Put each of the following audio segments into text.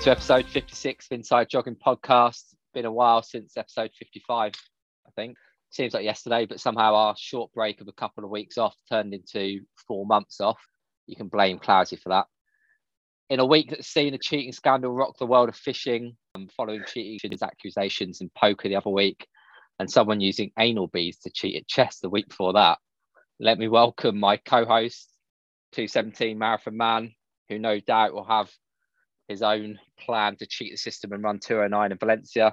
Welcome to episode 56 of Inside Jogging Podcast. Been a while since episode 55, I think seems like yesterday, but somehow our short break of a couple of weeks off turned into four months off. You can blame Clowesy for that. In a week that's seen a cheating scandal rock the world of fishing, um, following cheating accusations in poker the other week, and someone using anal beads to cheat at chess the week before that, let me welcome my co-host, 217 Marathon Man, who no doubt will have his own plan to cheat the system and run 209 in Valencia.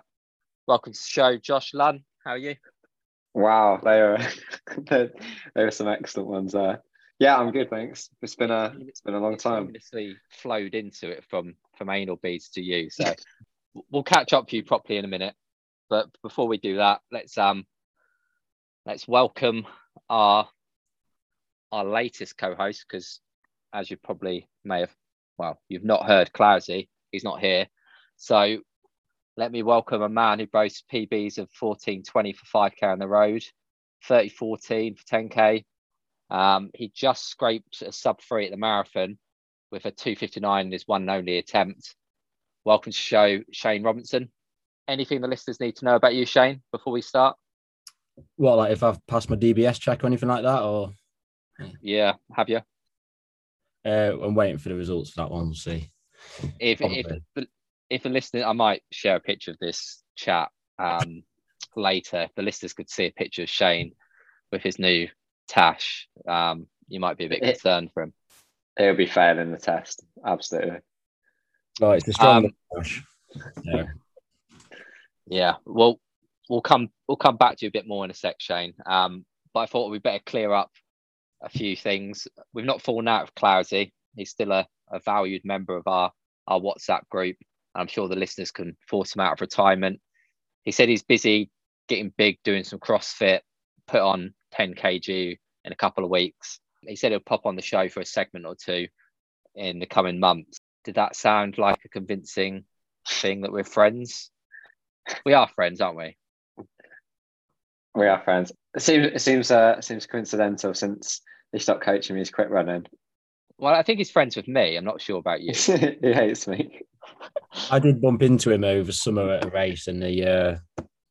Welcome to the show, Josh Lunn. How are you? Wow, they are they were some excellent ones there. Yeah, I'm good, thanks. It's been a it's been a long time. Obviously flowed into it from from anal beads to you. So we'll catch up to you properly in a minute. But before we do that, let's um let's welcome our our latest co-host because as you probably may have well, you've not heard Clowesy, he's not here. So let me welcome a man who boasts PBs of 14.20 for 5k on the road, 30.14 for 10k. Um, he just scraped a sub three at the marathon with a 259 in his one and only attempt. Welcome to show Shane Robinson. Anything the listeners need to know about you, Shane, before we start? Well, like if I've passed my DBS check or anything like that, or? Yeah, have you? Uh, I'm waiting for the results for that one. We'll see. If, if if a listener, I might share a picture of this chat um, later. If the listeners could see a picture of Shane with his new tash, um, you might be a bit concerned for him. He'll be failing the test, absolutely. Oh, it's the strong um, tash. Yeah. yeah. Well, we'll come we'll come back to you a bit more in a sec, Shane. Um, but I thought we'd better clear up a few things. We've not fallen out of Clowesy. He's still a, a valued member of our our WhatsApp group. I'm sure the listeners can force him out of retirement. He said he's busy getting big, doing some CrossFit, put on 10 kg in a couple of weeks. He said he'll pop on the show for a segment or two in the coming months. Did that sound like a convincing thing that we're friends? We are friends, aren't we? We are friends. It seems it seems uh, seems coincidental since he stopped coaching me. He's quit running. Well, I think he's friends with me. I'm not sure about you. he hates me. I did bump into him over summer at a race, and he uh,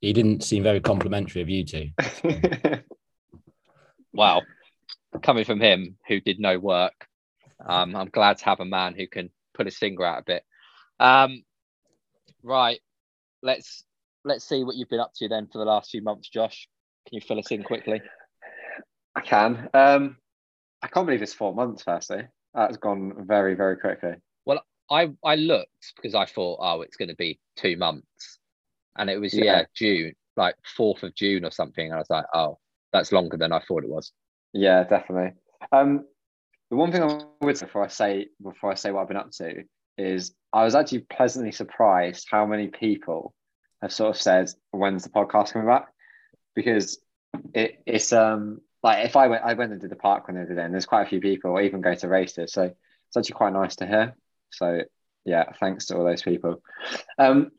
he didn't seem very complimentary of you two. wow, coming from him who did no work, um, I'm glad to have a man who can put his finger out a bit. Um, right, let's let's see what you've been up to then for the last few months, Josh. Can you fill us in quickly? I can. Um, I can't believe it's four months. Firstly, that's gone very very quickly. Well, I I looked because I thought, oh, it's going to be two months, and it was yeah, yeah June, like fourth of June or something. And I was like, oh, that's longer than I thought it was. Yeah, definitely. Um, the one thing I would say before I say before I say what I've been up to is I was actually pleasantly surprised how many people have sort of said, "When's the podcast coming back?" Because it, it's um like if I went I went and did the park when they did it, and there's quite a few people, or even go to races, so it's actually quite nice to hear. So yeah, thanks to all those people. Um,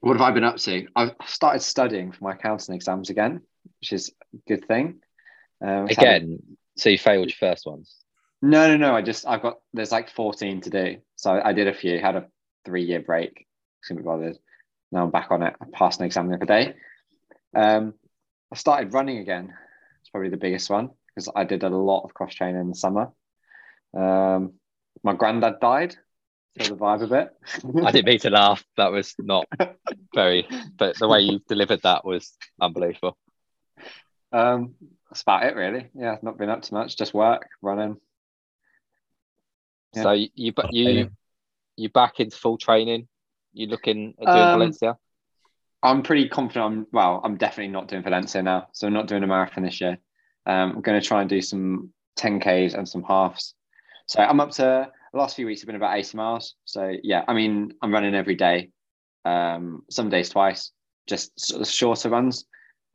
what have I been up to? I've started studying for my accounting exams again, which is a good thing. Um, again, so you failed your first ones? No, no, no. I just I've got there's like 14 to do. So I did a few, had a three year break. Couldn't be bothered. Now I'm back on it. I passed an exam the other day. Um, I started running again. It's probably the biggest one because I did a lot of cross training in the summer. Um, my granddad died so the vibe a bit. I didn't mean to laugh. That was not very, but the way you delivered that was unbelievable. Um, that's about it, really. Yeah, not been up to much, just work, running. Yeah. So you you you you back into full training? You looking at doing um, Valencia? I'm pretty confident. I'm well. I'm definitely not doing Valencia now, so I'm not doing a marathon this year. Um, I'm going to try and do some 10ks and some halves. So I'm up to the last few weeks have been about 80 miles. So yeah, I mean, I'm running every day, um, some days twice, just sort of shorter runs.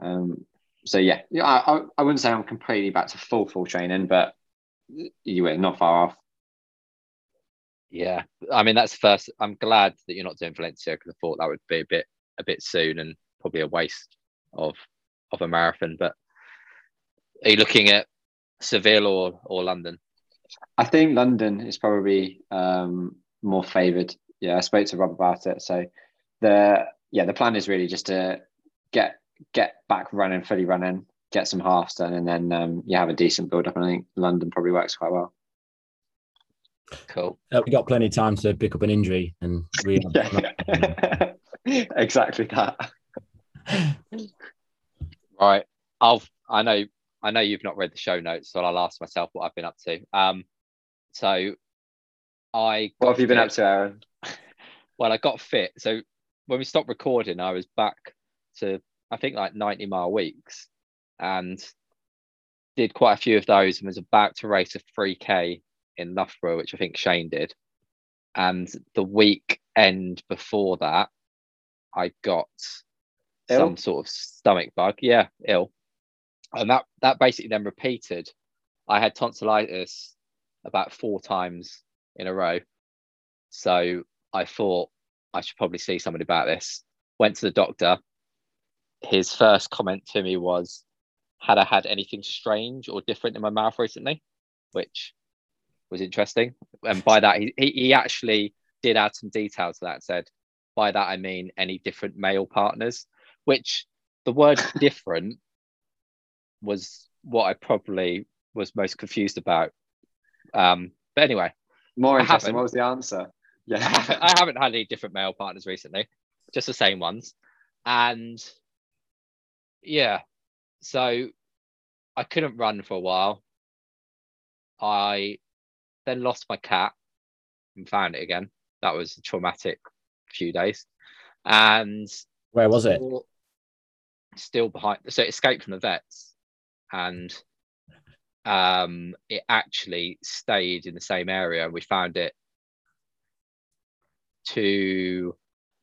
Um, so yeah, yeah, I, I wouldn't say I'm completely back to full full training, but you were not far off. Yeah, I mean that's first. I'm glad that you're not doing Valencia because I thought that would be a bit a bit soon and probably a waste of of a marathon. But are you looking at Seville or or London? I think London is probably um, more favoured. Yeah, I spoke to Rob about it. So the yeah the plan is really just to get get back running, fully running, get some halves done, and then um, you have a decent build up. And I think London probably works quite well. Cool. Uh, we got plenty of time to pick up an injury and re- Yeah, exactly that. Right. I'll I know I know you've not read the show notes, so I'll ask myself what I've been up to. Um so I What have you been fit- up to, Aaron? Well, I got fit. So when we stopped recording, I was back to I think like 90 mile weeks and did quite a few of those and was about to race a 3k in Loughborough, which I think Shane did. And the weekend before that, I got Ill? some sort of stomach bug. Yeah, ill. And that that basically then repeated. I had tonsillitis about four times in a row. So I thought I should probably see somebody about this. Went to the doctor. His first comment to me was, Had I had anything strange or different in my mouth recently? Which was interesting. And by that, he, he, he actually did add some details to that and said, By that, I mean any different male partners, which the word different was what I probably was most confused about. Um, but anyway, More interesting. What was the answer? I haven't, Yeah. I haven't had any different male partners recently, just the same ones. And yeah, so I couldn't run for a while. I then lost my cat and found it again. That was a traumatic few days. And Where was it? still- behind. So it escaped from the vets, and um, it actually stayed in the same area. And We found it to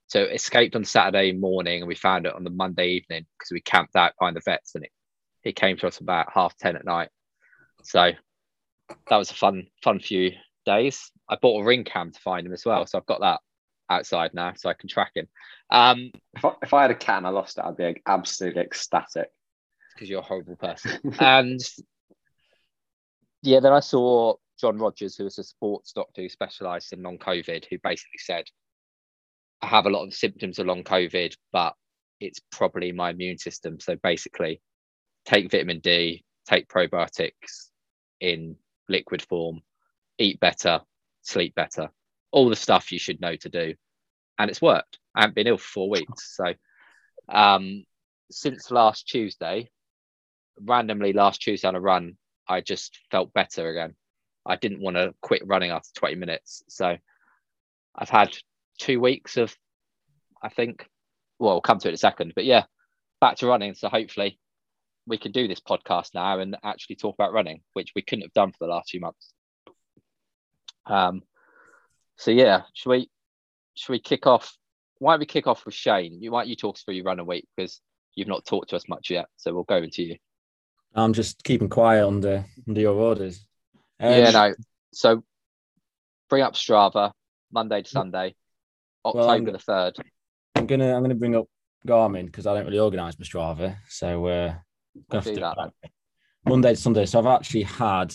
so it escaped on Saturday morning, and we found it on the Monday evening because we camped out behind the vets, and it it came to us about half ten at night. So that was a fun fun few days. I bought a ring cam to find him as well, so I've got that outside now, so I can track him. Um, If I, if I had a cat and I lost it, I'd be absolutely ecstatic. because you're a horrible person. and yeah, then I saw John Rogers, who was a sports doctor who specialised in long COVID, who basically said, I have a lot of symptoms of long COVID, but it's probably my immune system. So basically, take vitamin D, take probiotics in liquid form, eat better, sleep better, all the stuff you should know to do. And it's worked. I haven't been ill for four weeks. So um, since last Tuesday, randomly last Tuesday on a run, I just felt better again. I didn't want to quit running after 20 minutes. So I've had two weeks of, I think, well, we'll come to it in a second, but yeah, back to running. So hopefully we can do this podcast now and actually talk about running, which we couldn't have done for the last few months. Um, so yeah, should we should we kick off? Why don't we kick off with Shane? You why don't you talk us through your running week because you've not talked to us much yet. So we'll go into you. I'm just keeping quiet under under your orders. Um, yeah, no. So bring up Strava Monday to Sunday, October I'm- the third. I'm gonna I'm gonna bring up Garmin because I don't really organise my Strava, so uh, have Do to do that that. Monday to Sunday. So I've actually had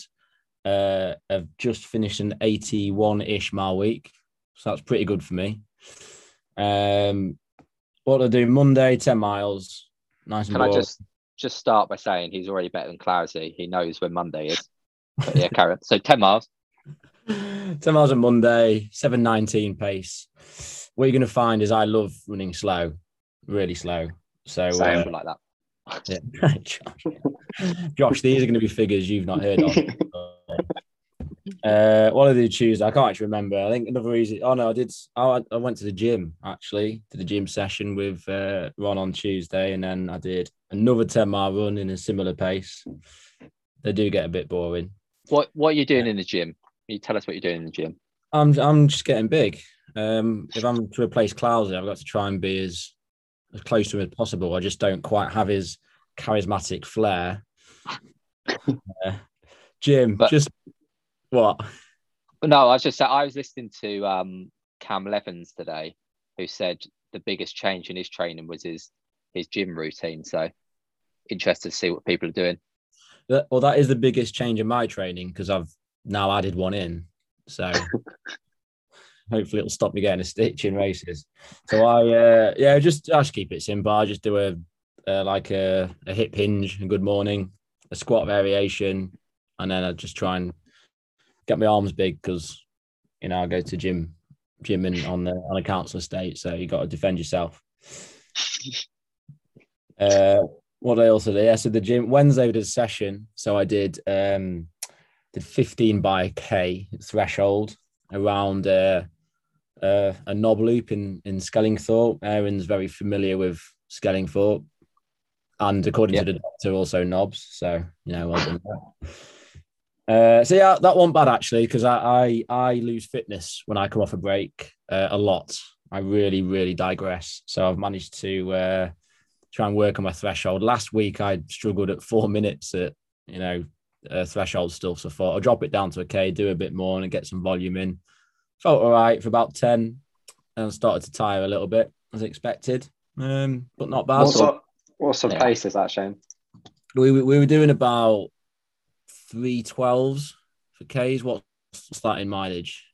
uh, I've just finished an 81 ish mile week, so that's pretty good for me. Um, what I do Monday 10 miles, nice and Can I boring. just just start by saying he's already better than Clowesy. He knows when Monday is. But yeah, on. So ten miles. 10 miles on Monday, 719 pace. What you're going to find is I love running slow, really slow. So, uh, like that. yeah. Josh. Josh, these are going to be figures you've not heard of. Uh, what did I do Tuesday? I can't actually remember. I think another easy. Oh no, I did. I, I went to the gym actually. Did a gym session with uh, Ron on Tuesday, and then I did another ten mile run in a similar pace. They do get a bit boring. What what are you doing in the gym? Can you tell us what you're doing in the gym? I'm I'm just getting big. Um, if I'm to replace Clowesy, I've got to try and be as as close to him as possible. I just don't quite have his charismatic flair. Uh, Jim, But- just What? No, I was just saying, I was listening to um, Cam Levins today, who said the biggest change in his training was his his gym routine. So interested to see what people are doing. That- Well, that is the biggest change in my training because I've now added one in. So hopefully it'll stop me getting a stitch in races. So I, uh, yeah, just I just keep it simple. I just do a uh, like a, a hip hinge, a good morning, a squat variation, and then I just try and get my arms big because you know I go to gym, gym and on the on a council estate, so you got to defend yourself. Uh, what I also did, Yeah, so the gym Wednesday we did a session. So I did um did 15 by K threshold around uh, uh, a knob loop in in Skellingthorpe. Aaron's very familiar with Skellingthorpe, and according Yeah. to the doctor, also knobs. So you know, well done. There. Uh, so yeah, that wasn't bad actually because I, I I lose fitness when I come off a break uh, a lot. I really really digress. So I've managed to uh, try and work on my threshold. Last week I struggled at four minutes at you know uh, threshold stuff. So I thought I'll drop it down to a K, do a bit more, and get some volume in. Felt all right for about ten, and started to tire a little bit as expected, um, but not bad. What sort, what sort of Yeah. pace is that, Shane? We, we we were doing about three twelves for Ks. What's that in mileage?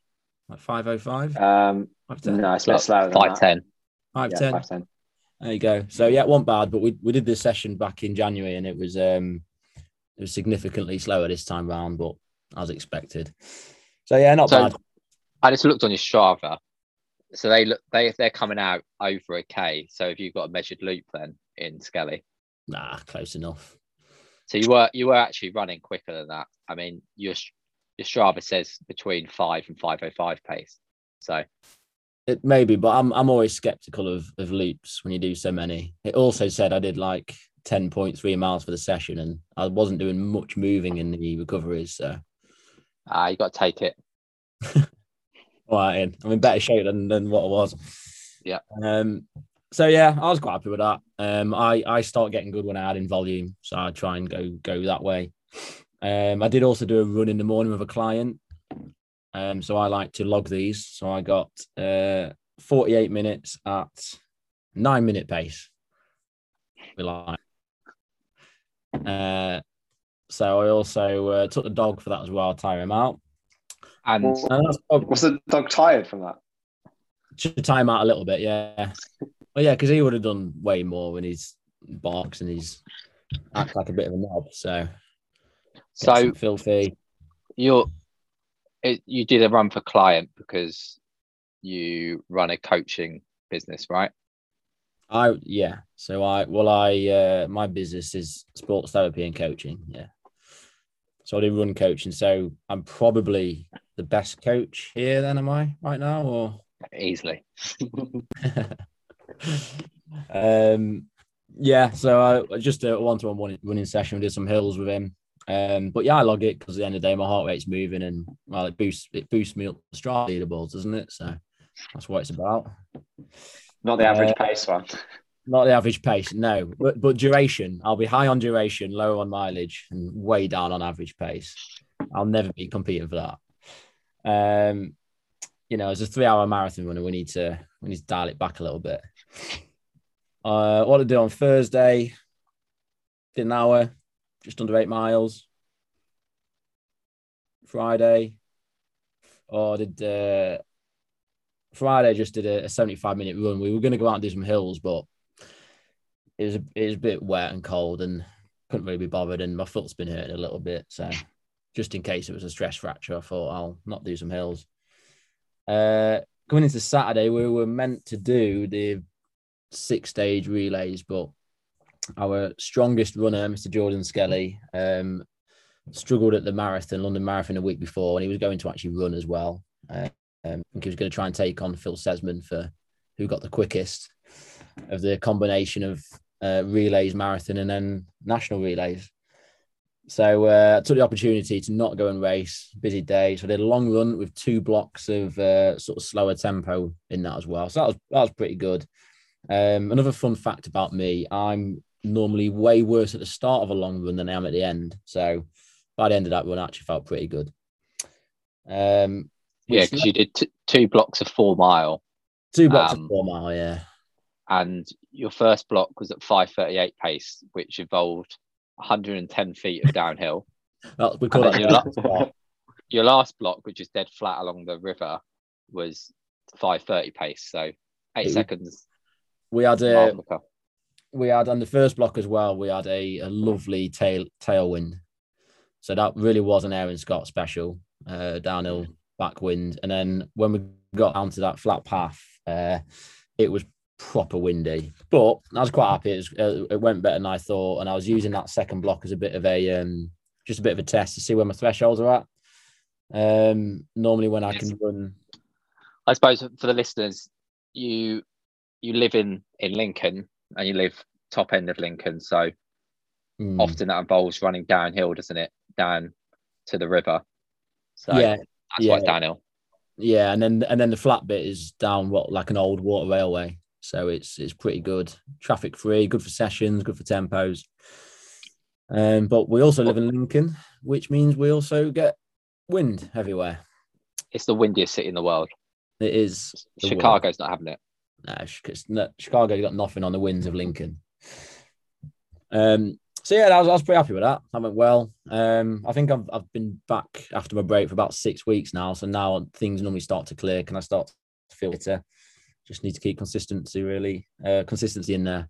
Like five oh five, Um, five ten, no, it's a bit slower than Five that. ten. five Yeah, ten. 5'10". There you go. So yeah, it wasn't bad, but we we did this session back in January, and it was um it was significantly slower this time round, but as expected. So yeah, not So- bad. I just looked on your Strava. So they look they they're coming out over a K. So if you've got a measured loop then in Skelly. Nah, close enough. So you were you were actually running quicker than that. I mean, your your Strava says between five and five oh five pace. So It maybe, but I'm I'm always skeptical of of loops when you do so many. It also said I did like ten point three miles for the session, and I wasn't doing much moving in the recoveries. So uh, you got to take it. all right. I'm in better shape than, than what I was. Yeah. Um. So yeah, I was quite happy with that. Um. I I start getting good when I add in volume, so I try and go go that way. Um. I did also do a run in the morning with a client. Um. So I like to log these. So I got uh 48 minutes at nine minute pace. We like. Uh. So I also uh, took the dog for that as well. Tire him out. And And Was the dog tired from that? should time out a little bit, yeah. Well, yeah, because he would have done way more when he's barks and he's acts like a bit of a knob. So, so filthy. you're it, you did a run for client because you run a coaching business, right? I yeah. So I well I uh my business is sports therapy and coaching. Yeah. So I do run coaching. So I'm probably the best coach here. Then am I right now or? Easily. um, yeah, so I just a one-to-one running session. We did some hills with him. Um, but yeah, I log it because at the end of the day, my heart rate's moving, and well, it boosts it boosts me up the Strava leaderboards, doesn't it? So that's what it's about. Not the average Uh, pace one. Not the average pace, no, but but duration. I'll be high on duration, low on mileage, and way down on average pace. I'll never be competing for that. Um, you know, as a three-hour marathon runner, we need to we need to dial it back a little bit. Uh, what did I do on Thursday? Did an hour, just under eight miles. Friday, or did uh, Friday just did a, a 75 minute run. We were going to go out and do some hills, but it was a, it was a bit wet and cold and couldn't really be bothered. And my foot's been hurting a little bit. So just in case it was a stress fracture, I thought I'll not do some hills. Uh, coming into Saturday, we were meant to do the six stage relays, but our strongest runner, Mr. Jordan Skelly, um, struggled at the marathon, London Marathon, a week before, and he was going to actually run as well. Uh, um, I think he was going to try and take on Phil Sesemann for who got the quickest of the combination of uh, relays, marathon, and then national relays. So uh, I took the opportunity to not go and race. Busy day, so I did a long run with two blocks of uh, sort of slower tempo in that as well. So that was that was pretty good. Um, another fun fact about me: I'm normally way worse at the start of a long run than I am at the end. So by the end of that run, I actually felt pretty good. Um, Yeah, because you did t- two blocks of four mile, two blocks um, of four mile. Yeah, and your first block was at 5:38 pace, which involved 110 feet of downhill. That- we call that spot. Your last block, which is dead flat along the river, was 5:30 pace, so eight It- seconds. We had a we had on the first block as well. We had a, a lovely tail tailwind, so that really was an Aaron Scott special uh, downhill backwind. And then when we got down to that flat path, uh, it was proper windy. But I was quite happy. It, was, uh, it went better than I thought, and I was using that second block as a bit of a um, just a bit of a test to see where my thresholds are at. Um, normally, when I can run, I suppose for the listeners, you you live in in Lincoln and you live top end of Lincoln, so mm, often that involves running downhill, doesn't it? Down to the river. So yeah, that's yeah. why it's downhill. Yeah, and then and then the flat bit is down what like an old water railway, so it's it's pretty good, traffic free, good for sessions, good for tempos. Um, but we also live in Lincoln, which means we also get wind everywhere. It's the windiest city in the world. It is the world. Chicago's not having it. No, Chicago got nothing on the winds of Lincoln. Um, so yeah, I was, I was pretty happy with that. That went well. Um, I think I've I've been back after my break for about six weeks now. So now things normally start to clear. Can I start to feel better? Just need to keep consistency really, uh, consistency in there.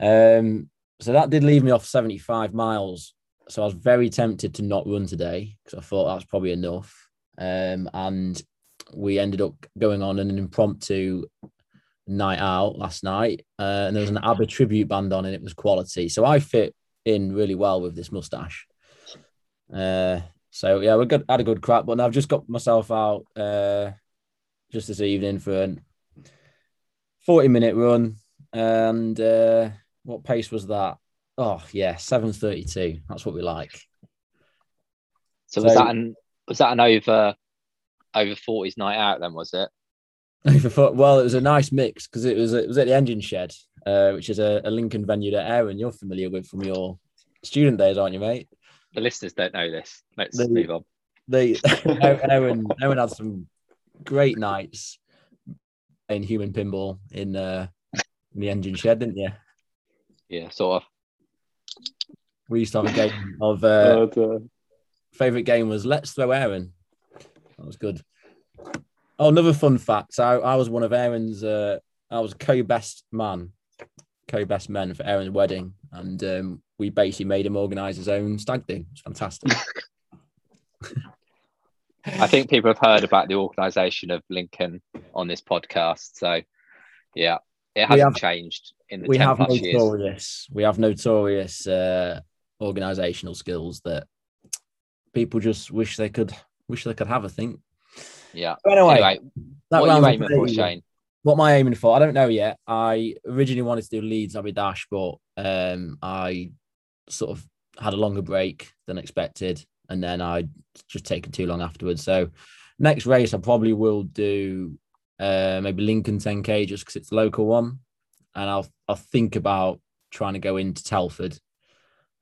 Um, so that did leave me off 75 miles. So I was very tempted to not run today because I thought that was probably enough. Um, and we ended up going on an impromptu night out last night, uh, and there was an ABBA tribute band on, and it was quality. So I fit in really well with this mustache. Uh, so yeah, we got had a good crack, but now I've just got myself out uh, just this evening for a forty minute run, and uh, what pace was that? Oh yeah, seven thirty two. That's what we like. So, was that an was that an over over 40s night out then, was it? well, it was a nice mix because it was it was at the Engine Shed, uh, which is a, a Lincoln venue that Aaron you're familiar with from your student days, aren't you, mate? The listeners don't know this. Let's The- move on. They Aaron Aaron had some great nights in human pinball in uh, in the Engine Shed, didn't you? Yeah, sort of. We used to have a game of uh, God, uh, favorite game was Let's Throw Aaron. That was good. Oh, another fun fact. I, I was one of Aaron's. Uh, I was a co-best man, co-best men for Aaron's wedding, and um, we basically made him organise his own stag do. It's fantastic. I think people have heard about the organisation of Lincoln on this podcast. So, yeah, it hasn't have- changed in the we 10 have plus years. notorious. We have notorious uh, organisational skills that people just wish they could wish they could have. I think. Yeah. Anyway, Anyway, that what are you aiming for, Shane? What am I aiming for? I don't know yet. I originally wanted to do Leeds Abbey Dash, but um, I sort of had a longer break than expected, and then I just taken too long afterwards. So next race, I probably will do uh, maybe Lincoln 10k just because it's local one, and I'll I'll think about trying to go into Telford.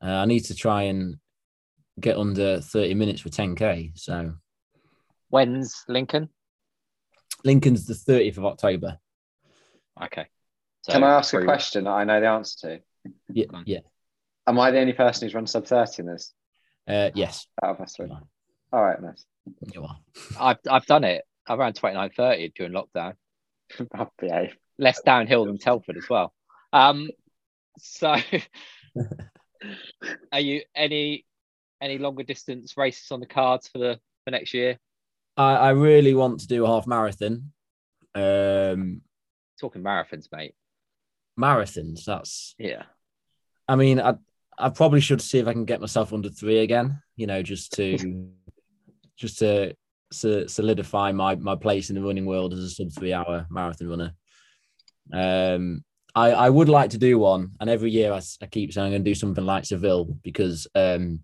Uh, I need to try and get under 30 minutes for 10k. So When's Lincoln? Lincoln's the 30th of October. Okay. So Can I ask a question that I know the answer to? Yeah, yeah, Am I the only person who's run sub 30 in this? uh, yes. Out of us three. All right, nice. You are. I've I've done it. I ran 29.30 during lockdown. I'll behave. Less downhill than Telford as well. Um, so are you any any longer distance races on the cards for the for next year? I, I really want to do a half marathon. Um, Talking marathons, mate. marathons. That's. Yeah. I mean, I I probably should see if I can get myself under three again. You know, just to just to so- solidify my my place in the running world as a sub three hour marathon runner. Um, I I would like to do one, and every year I, I keep saying I'm going to do something like Seville because um,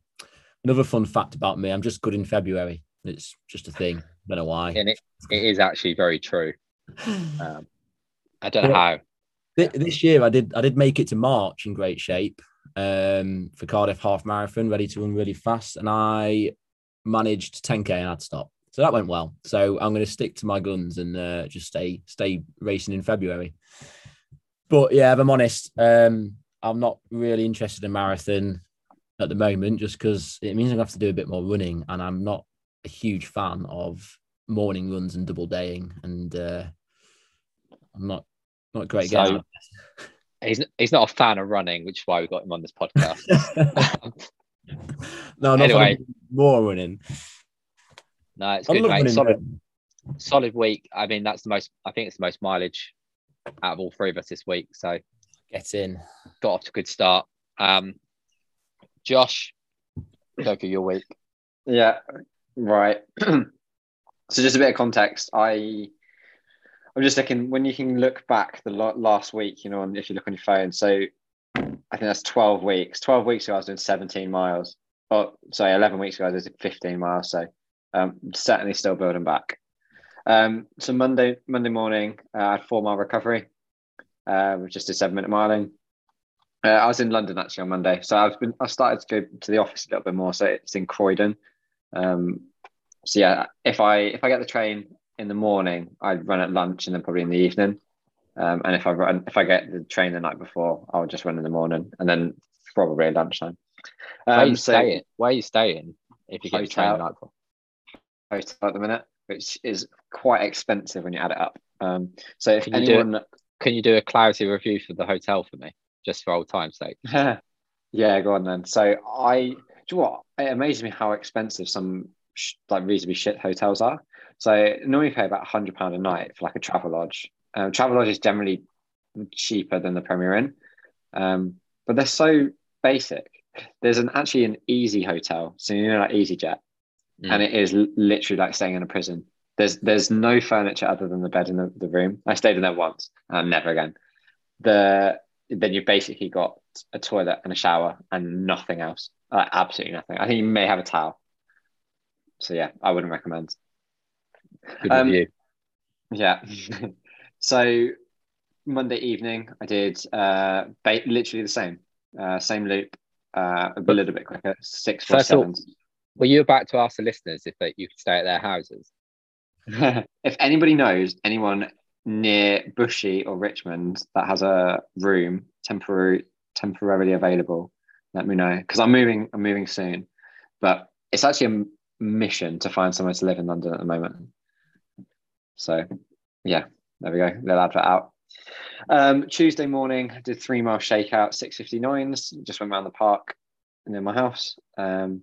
another fun fact about me, I'm just good in February. It's just a thing. I don't know why. And it, it is actually very true. Um, I don't know Yeah. how. Th- this year I did I did make it to March in great shape um, for Cardiff half marathon, ready to run really fast, and I managed 10k and I'd stop. so that went well. So I'm going to stick to my guns and uh, just stay stay racing in February. But yeah, if I'm honest, um, I'm not really interested in marathon at the moment, just because it means I'm going to have to do a bit more running, and I'm not a huge fan of morning runs and double daying, and uh, I'm not not a great So- guy. He's he's not a fan of running, which is why we got him on this podcast. no, not Anyway. anyway. more running. no, it's I good, love mate. running. Solid, solid week. I mean, that's the most. I think it's the most mileage out of all three of us this week. So Get in. got off to a good start. Um, Josh, go through your week. Yeah, right. so just a bit of context. I I'm just looking when you can look back the last week, you know, and if you look on your phone. So I think that's 12 weeks. 12 weeks ago, I was doing 17 miles. Oh, sorry, 11 weeks ago, I was doing 15 miles. So um, certainly still building back. Um, so Monday, Monday morning, uh, I had four mile recovery, uh, just a seven minute miling. Uh, I was in London actually on Monday, so I've been I started to go to the office a little bit more. So it's in Croydon. Um, so yeah, if I if I get the train in the morning, I'd run at lunch and then probably in the evening. Um, and if I run if I get the train the night before, I'll just run in the morning and then probably at lunchtime. Where are you Um, so staying? Where are you staying? If you get the train the night before? hotel at the minute, which is quite expensive when you add it up. Um, so if Can you do it? anyone, Can you do a clarity review for the hotel for me, just for old time's sake? yeah, go on then. So I, do you know what? It amazes me how expensive some sh- like reasonably shit hotels are. So normally pay about hundred pound a night for like a Travelodge. Um, Travelodge is generally cheaper than the Premier Inn, um, but they're so basic. There's an actually an easy hotel, so you know like EasyJet, Mm. and it is literally like staying in a prison. There's there's no furniture other than the bed in the, the room. I stayed in there once and never again. The then you've basically got a toilet and a shower and nothing else. Like absolutely nothing. I think you may have a towel. So yeah, I wouldn't recommend. Good Um, review. Yeah. so Monday evening, I did uh, ba- literally the same, uh, same loop, uh, a little bit quicker, six First seven. Were you about to ask the listeners if they, you could stay at their houses? if anybody knows anyone near Bushy or Richmond that has a room temporary temporarily available, let me know because I'm moving. I'm moving soon, but it's actually a mission to find somewhere to live in London at the moment. So, yeah, there we go. Little advert out. Um, Tuesday morning, I did three mile shakeout, six fifty nines. Just went around the park and near my house. Um,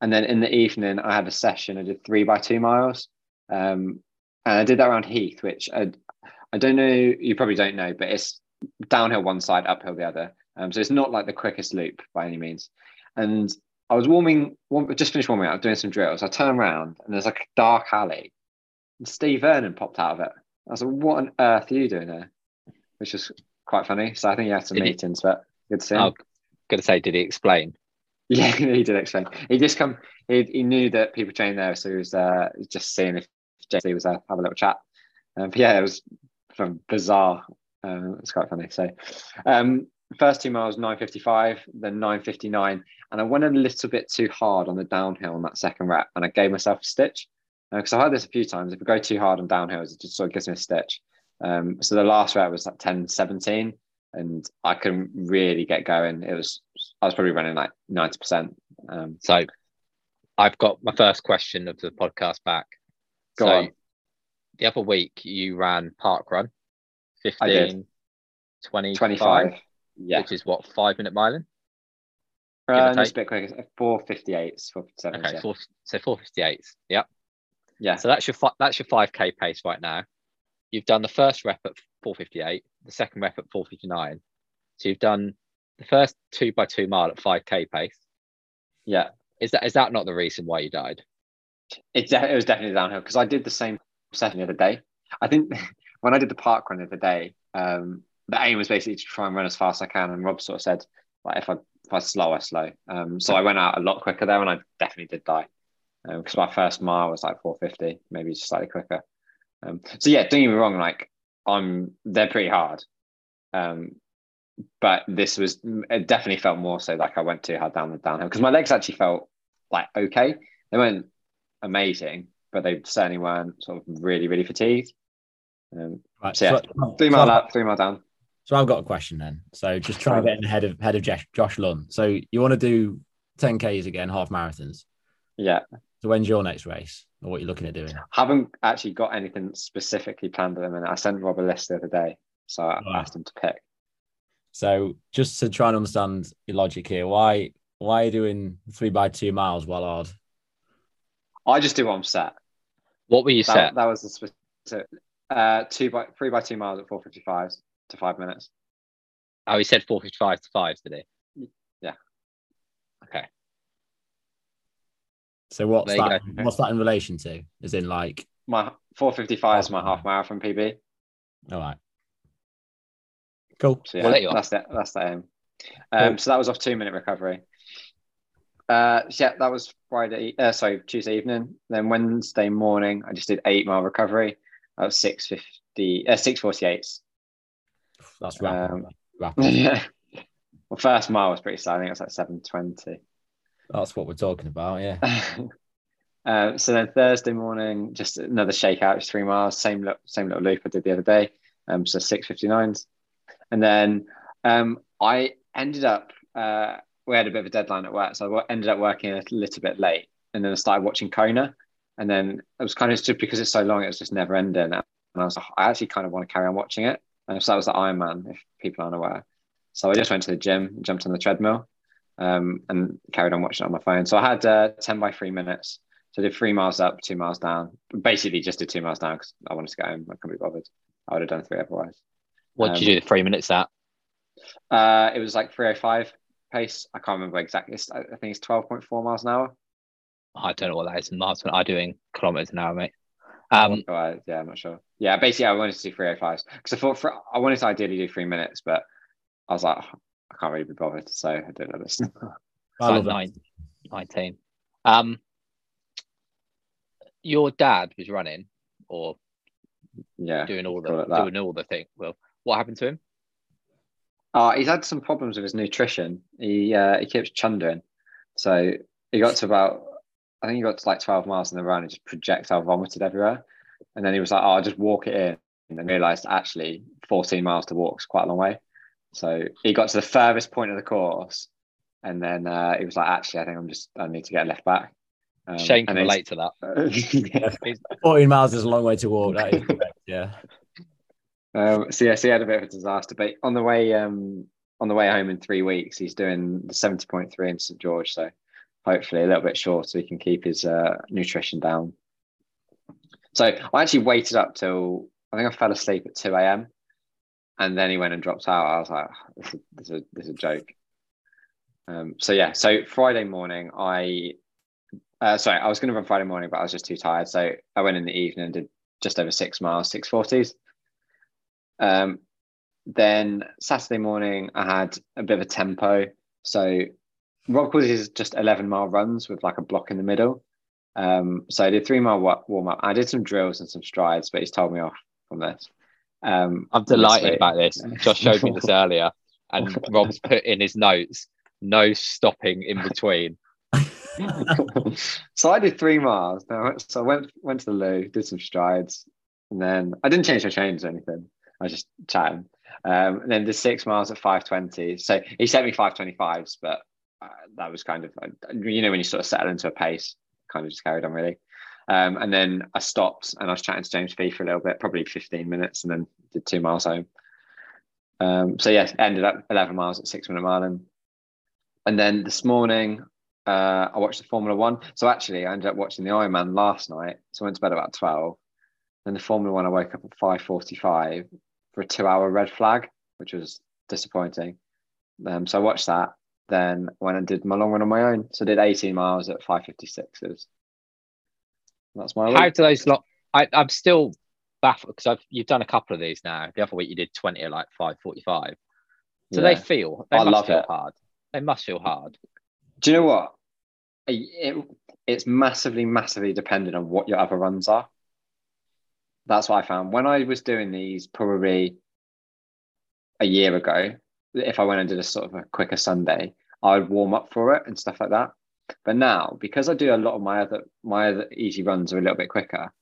and then in the evening, I had a session. I did three by two miles. Um, and I did that around Heath, which I, I don't know, you probably don't know, but it's downhill one side, uphill the other. Um, so it's not like the quickest loop by any means. And I was warming, warm, just finished warming up, doing some drills. I turn around and there's like a dark alley. And Steve Vernon popped out of it. I was like, what on earth are you doing there? Which is quite funny. So I think he had some Did he- meetings, but good to see him. Oh, gonna say, did he explain? Yeah, he did explain. He just come. He, he knew that people trained there, so he was uh, just seeing if JC was there, have a little chat. Um, but yeah, it was from bizarre. Um, it's quite funny. So, um, first two miles nine fifty five, then nine fifty nine, and I went a little bit too hard on the downhill on that second rep, and I gave myself a stitch because I've had this a few times. If I go too hard on downhills, it just sort of gives me a stitch. Um, so the last rep was like 10, 17, and I couldn't really get going. It was I was probably running like ninety percent. Um, So, I've got my first question of the podcast back. Go so, on. the other week you ran park run, I did. 25, 25. Yeah. which is what five minute miling. Uh, no, it's a bit quicker. 458, 457. Okay, yeah. four, so four fifty eight. Yep. yeah. So that's your fi- that's your five k pace right now. You've done the first rep at four fifty eight, the second rep at four fifty nine. So you've done the first two by two mile at five k pace. Yeah. Is that is that not the reason why you died? It, de- it was definitely downhill because I did the same session the other day. I think when I did the park run the other day, um, the aim was basically to try and run as fast as I can. And Rob sort of said, like, if I if I slow, I slow. Um, so I went out a lot quicker there, and I definitely did die because my first mile was like 450, maybe just slightly quicker. Um, so yeah, don't get me wrong, like I'm they're pretty hard. Um, but this was it definitely felt more so like I went too hard down the downhill because my legs actually felt like okay. They weren't amazing, but they certainly weren't sort of really, really fatigued. Um, Right, so yeah, so- three mile I've- up, three mile down. So I've got a question then. So just try to get in ahead of head of Josh, Josh Lunn. So you want to do 10Ks again, half marathons. Yeah, So when's your next race? Or what you're looking at doing? haven't actually got anything specifically planned at the minute. I sent Rob a list the other day, so I Right. asked him to pick. So just to try and understand your logic here, why why are you doing three by two miles while hard? I just do what I'm set. What were you That, set? that was the specific. Uh, two by three by two miles at four fifty five to five minutes. Oh, he said 455 to 5 today. Yeah. Okay. So what's There that? What's that in relation to? As in like, My four fifty five is my Oh. half marathon PB. all right, cool. So yeah, Well, there you that's the that's the aim. Um, Cool. so that was off two minute recovery. Uh, so yeah, that was Friday. Uh, sorry, Tuesday evening. Then Wednesday morning, I just did eight mile recovery. That was six fifty, uh, six forty eight. That's rapid. Um, yeah. Well, first mile was pretty slow. I think it was like seven twenty. That's what we're talking about. Yeah. uh, so then Thursday morning, just another shakeout, just three miles, same little, same little loop I did the other day. Um, so six fifty nines, and then um, I ended up uh, we had a bit of a deadline at work, so I ended up working a little bit late, and then I started watching Kona, and then it was kind of just because it's so long, it was just never ending, and I was like, I actually kind of want to carry on watching it, and so that was the Ironman, if people aren't aware. So I just went to the gym, jumped on the treadmill, um, and carried on watching it on my phone. So I had uh, 10 by three minutes. So I did three miles up, two miles down. Basically, just did two miles down because I wanted to go home. I couldn't be bothered. I would have done three otherwise. What did you do the three minutes at? Uh, it was like 305 pace. I can't remember exactly. It's- I think it's 12.4 miles an hour. I don't know what that is in miles. I do in kilometers an hour, mate. Um, I- yeah, I'm not sure. Yeah, basically, I wanted to do 305s because I thought for, I wanted to ideally do three minutes, but I was like, "Oh, I can't really be bothered. So I did this. I like love it. nine, 19. Um, your dad was running or yeah. doing all the doing all the thing. Well, what happened to him? Uh, he's had some problems with his nutrition. He uh, he keeps chundering. So he got to about, I think he got to like 12 miles in the run and just projectile vomited everywhere. And then he was like, oh, I'll just walk it in. And then realized actually 14 miles to walk is quite a long way. So he got to the furthest point of the course. And then uh, he was like, actually, I think I'm just, I need to get left back. Um, Shane can relate to that. he's- 14 miles is a long way to walk. That is correct. Yeah. Um, so yes, he had a bit of a disaster, but on the way um, on the way home in three weeks, he's doing the seventy point three in St George. So hopefully a little bit short, so he can keep his uh, nutrition down. So I actually waited up till I think I fell asleep at two a.m. and then he went and dropped out. I was like, this is this is a, this is a joke. Um, so yeah, so Friday morning, I uh, sorry, I was going to run Friday morning, but I was just too tired, so I went in the evening and did just over six miles, six forties. Um, then Saturday morning, I had a bit of a tempo. So Rob calls his just 11 mile runs with like a block in the middle. Um, so I did three mile warm up. I did some drills and some strides, but he's told me off from this. Um, I'm delighted about this. Josh showed me this earlier, and Rob's put in his notes no stopping in between. so I did three miles. Now, so I went went to the loo, did some strides, and then I didn't change my chains or anything. I was just chatting. Um, and then the six miles at five twenty. So he sent me five twenty fives, but that was kind of uh, you know when you sort of settle into a pace, kind of just carried on really. Um, and then I stopped and I was chatting to James Fee for a little bit, probably fifteen minutes, and then did two miles home. Um, so yes, ended up eleven miles at six minute mile, and then this morning uh, I watched the Formula One. So actually, I ended up watching the Ironman last night. So I went to bed about twelve. Then the Formula One, I woke up at five forty-five for a two-hour red flag, which was disappointing. Um, so I watched that. Then went and did my long run on my own. So I did eighteen miles at five fifty-sixes. That's my How week. do those lot? I, I'm still baffled because I've you've done a couple of these now. The other week you did 20 at like 5:45. So they feel they I must love feel it. hard. They must feel hard. Do you know what? It, it's massively, massively dependent on what your other runs are. That's what I found when I was doing these probably a year ago. If I went and did a sort of a quicker Sunday, I would warm up for it and stuff like that. But now, because I do a lot of my other my other easy runs are a little bit quicker.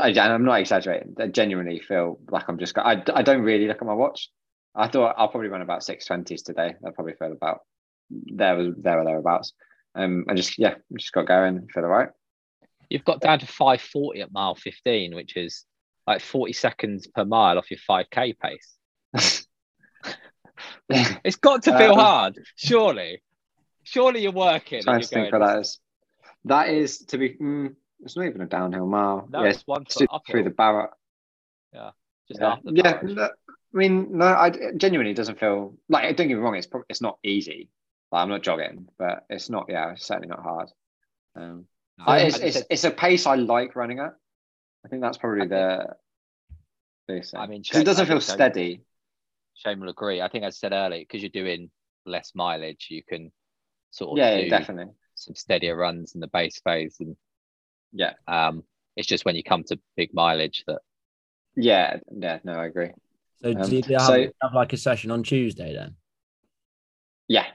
I, and I'm not exaggerating. I genuinely feel like I'm just. I, I don't really look at my watch. I thought I'll probably run about six twenties today. I probably feel about there was there or thereabouts. Um, I just yeah, just got going. Feel all right. You've got down to 540 at mile 15, which is like 40 seconds per mile off your 5k pace. it's got to feel Um, hard, surely. Surely you're working. trying to think going, what that is. That is to be. Mm, it's not even a downhill mile. No, yeah, it's one through, foot through uphill. the Barrett. just Yeah, after the yeah. no, I mean, no, I genuinely doesn't feel like. Don't get me wrong. It's probably it's not easy. Like I'm not jogging, but it's not. Yeah, it's certainly not hard. Um, No, I, it's, it's, it's a pace I like running at. I think that's probably I the thing. I mean, 'Cause it doesn't I feel think steady. Shane will agree. I think, I said earlier, because you're doing less mileage, you can sort of Yeah, do yeah, definitely. some steadier runs in the base phase. And Yeah, um, it's just when you come to big mileage that yeah, yeah. No, I agree. So Um, do you have, so- have like a session on Tuesday then? Yeah,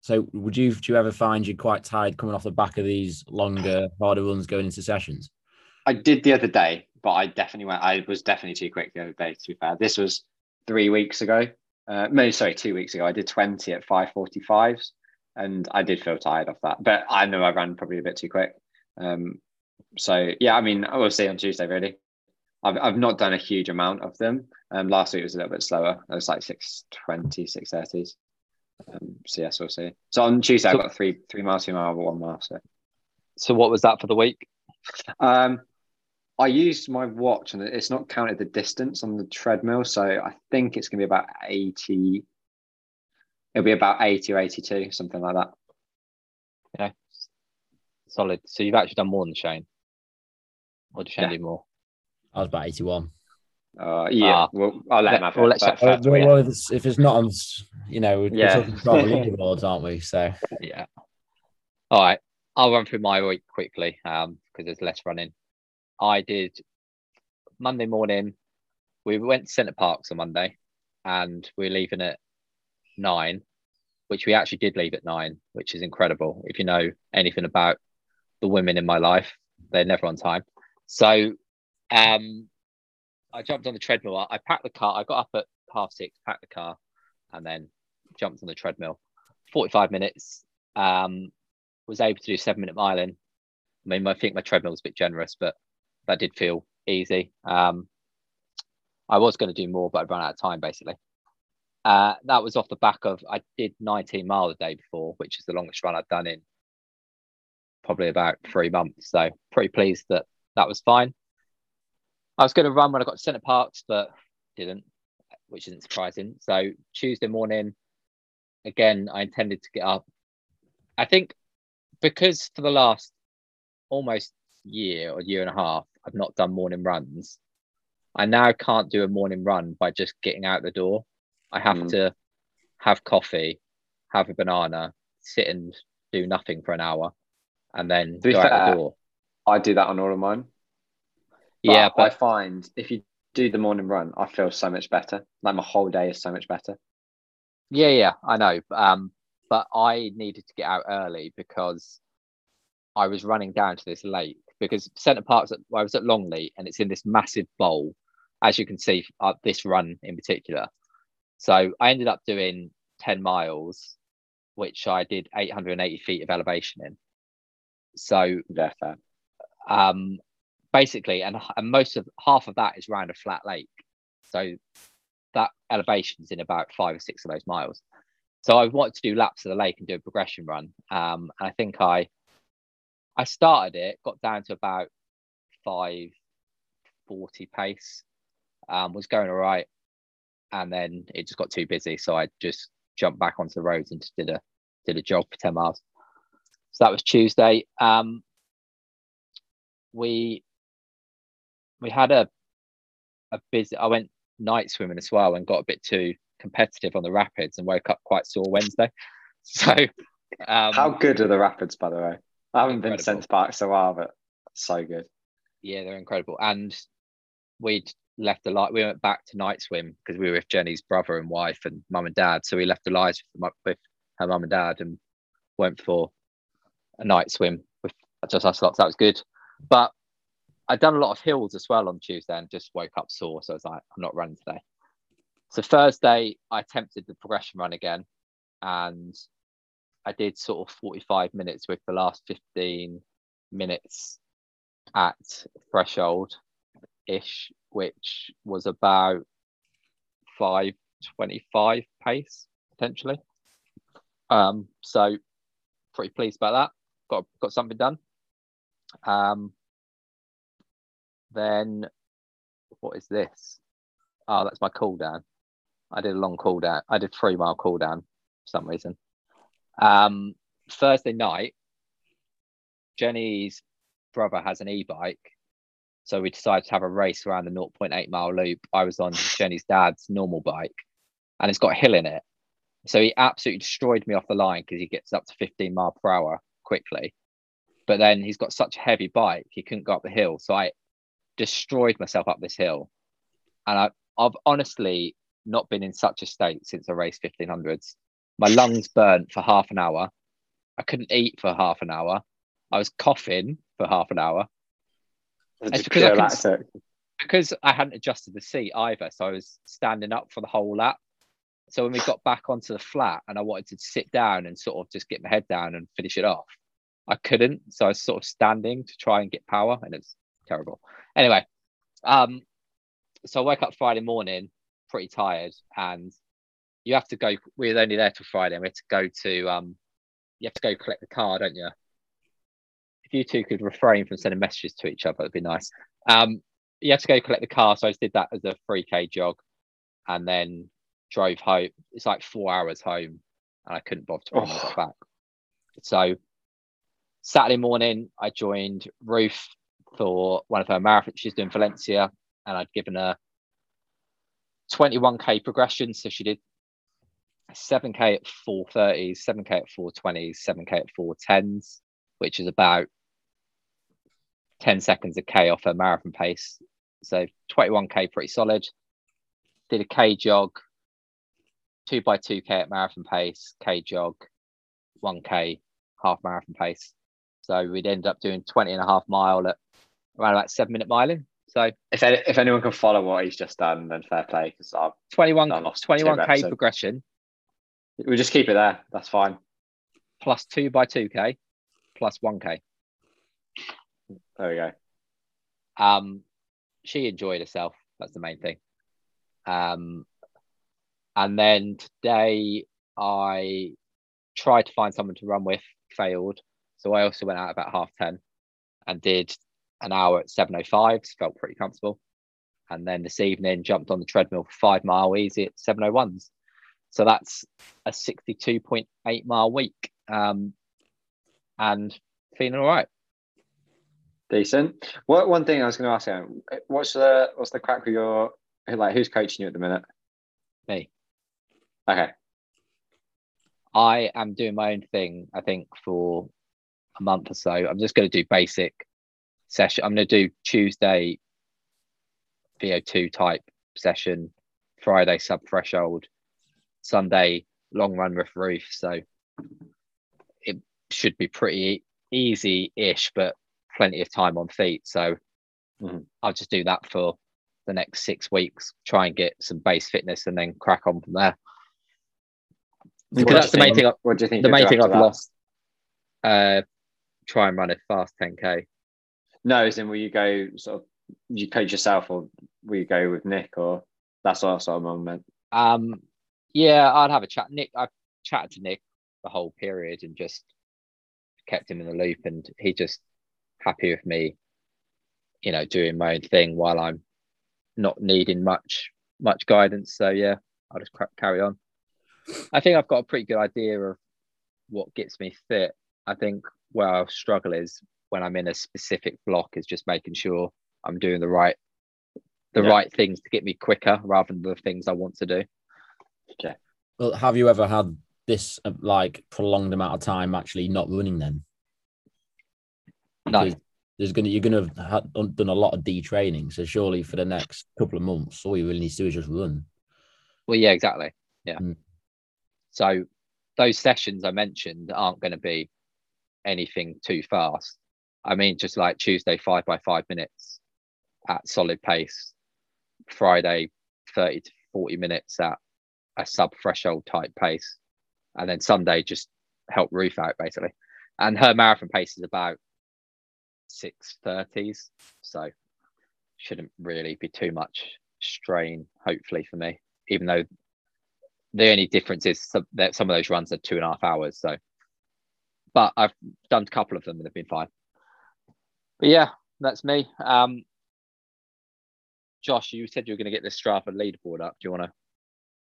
So would you do you ever find you're quite tired coming off the back of these longer, harder runs going into sessions? I did the other day, but I definitely went. I was definitely too quick the other day. To be fair, this was three weeks ago. Uh, no, sorry, two weeks ago. I did twenty at five forty fives, and I did feel tired off that. But I know I ran probably a bit too quick. Um, so yeah, I mean, I will see on Tuesday. Really, I've I've not done a huge amount of them. Um, last week was a little bit slower. It was like 620, 630s. Um, so yes, we'll see. So on Tuesday, So- I got three three miles, two mile, one mile. So. So what was that for the week? Um, I used my watch and it's not counted the distance on the treadmill, so I think it's gonna be about eighty. It'll be about eighty or eighty-two, something like that. Yeah, solid. So you've actually done more than Shane, or did Shane Yeah. do more? I was about 81. Uh, yeah, Ah. well, I'll let Let- him have we'll it. let but- Shaq- Well, yeah. well, if, it's, not on, you know, we're Yeah. talking about leaderboards, aren't we? So Yeah. All right. I'll run through my week quickly um because there's less running. I did Monday morning. We went to Center Parcs on Monday, and we are leaving at nine, which we actually did leave at nine, which is incredible. If you know anything about the women in my life, they're never on time. So, um, I jumped on the treadmill. I packed the car. I got up at half six, packed the car, and then jumped on the treadmill. Forty-five minutes. Um, was able to do seven minute miling. I mean, I think my treadmill was a bit generous, but that did feel easy. Um, I was going to do more, but I ran out of time basically. Uh, that was off the back of I did 19 mile the day before, which is the longest run I've done in probably about three months. So pretty pleased that that was fine. I was going to run when I got to Center Parcs, but didn't, which isn't surprising. So Tuesday morning, again, I intended to get up. I think because for the last almost year or year and a half, I've not done morning runs. I now can't do a morning run by just getting out the door. I have Mm. to have coffee, have a banana, sit and do nothing for an hour, and then go out the door. I do that on all of mine. But yeah, but I find if you do the morning run, I feel so much better. Like my whole day is so much better. Yeah, yeah, I know. Um, but I needed to get out early because I was running down to this lake because Center Parcs at, I was at Longleat and it's in this massive bowl, as you can see, uh, this run in particular. So I ended up doing 10 miles, which I did 880 feet of elevation in. So Yeah, fair. um, basically, and, and most of half of that is around a flat lake. So that elevation's in about five or six of those miles. So I wanted to do laps of the lake and do a progression run. Um, and I think I I started it, got down to about five forty pace, um, was going all right, and then it just got too busy. So I just jumped back onto the roads and just did a did a jog for 10 miles. So that was Tuesday. Um, we we had a a busy I went night swimming as well and got a bit too competitive on the rapids and woke up quite sore Wednesday. So um How good are the rapids, by the way? I haven't been to back so while, but so good. yeah, they're incredible. And we'd left the light. We went back to night swim because we were with Jenny's brother and wife and mum and dad. So we left the lights with, with her mum and dad and went for a night swim with just us lots. That was good. But I'd done a lot of hills as well on Tuesday and just woke up sore. So I was like, I'm not running today. So Thursday, I attempted the progression run again and I did sort of 45 minutes with the last 15 minutes at threshold ish, which was about 525 pace potentially. Um, so pretty pleased about that. Got got something done. Um, then what is this? Oh, that's my cooldown. I did a long cooldown. I did three mile cooldown for some reason. Um, Thursday night, Jenny's brother has an e-bike, so we decided to have a race around the 0.8 mile loop. I was on Jenny's dad's normal bike, and it's got a hill in it. So he absolutely destroyed me off the line because he gets up to 15 mile per hour quickly. But then he's got such a heavy bike, he couldn't go up the hill. So I destroyed myself up this hill. And I, I've honestly not been in such a state since I raced 1500s. My lungs burnt for half an hour. I couldn't eat for half an hour. I was coughing for half an hour. It's because I, couldn't- because I hadn't adjusted the seat either. So I was standing up for the whole lap. So when we got back onto the flat and I wanted to sit down and sort of just get my head down and finish it off, I couldn't. So I was sort of standing to try and get power and it's terrible. Anyway, um, so I woke up Friday morning pretty tired and you have to go, We're only there till Friday. and We had to go to, um, you have to go collect the car, don't you? If you two could refrain from sending messages to each other, it'd be nice. Um, you have to go collect the car. So I just did that as a 3K jog and then drove home. It's like four hours home and I couldn't bother to I back. So Saturday morning, I joined Ruth for one of her marathons. She's doing Valencia and I'd given her 21K progression. So she did 7K at 430s, 7K at 420s, 7K at 410s, which is about 10 seconds a K off her marathon pace. So 21K, pretty solid. Did a K jog, two by 2K at marathon pace, K jog, 1K, half marathon pace. So we'd end up doing 20 and a half mile at around about seven minute miling. So If, any, if anyone can follow what he's just done, then fair play. Because I've 21, I lost two 21K progression we'll just keep it there. That's fine. plus two by 2K plus 1K. There we go. Um, she enjoyed herself. That's the main thing. Um, and then today I tried to find someone to run with, failed. So I also went out about half 10 and did an hour at 7.05, felt pretty comfortable. And then this evening jumped on the treadmill for five mile easy at 7.01s. So that's a 62.8 mile week. Um, and feeling all right. Decent. What one thing I was going to ask you? What's the what's the crack with your like? Who's coaching you at the minute? Me. Okay. I am doing my own thing, I think, for a month or so. I'm just going to do basic session. I'm going to do Tuesday VO2 type session, Friday sub threshold, Sunday long run with Ruth. So it should be pretty easy ish, but plenty of time on feet. So Mhm. I'll just do that for the next six weeks, try and get some base fitness and then crack on from there. Because that's the main thing. I- What do you think? the main thing I've that? lost. Uh, try and run a fast 10k. No, as in will you go sort of you coach yourself or will you go with Nick or that's what sort of moment? Um, yeah, I'd have a chat. Nick, I've chatted to Nick the whole period and just kept him in the loop, and he just happy with me, you know, doing my own thing while I'm not needing much much guidance. So yeah, I'll just carry on. I think I've got a pretty good idea of what gets me fit. I think where I'll struggle is when I'm in a specific block is just making sure I'm doing the right the Yeah. right things to get me quicker rather than the things I want to do. Well, have you ever had this uh, like prolonged amount of time actually not running then? No, Because There's gonna you're gonna have done a lot of detraining, so surely for the next couple of months, all you really need to do is just run. well, yeah, exactly. Yeah. Mm. So those sessions I mentioned aren't going to be anything too fast. I mean, just like Tuesday, five by five minutes at solid pace, Friday, 30 to 40 minutes at a sub threshold type pace, and then Sunday, just help Ruth out basically. And her marathon pace is about 630s. So shouldn't really be too much strain, hopefully, for me, even though the only difference is that some of those runs are two and a half hours. So, but I've done a couple of them and they've been fine. But yeah, that's me. Um, Josh, you said you were going to get this Strava leaderboard up. Do you want to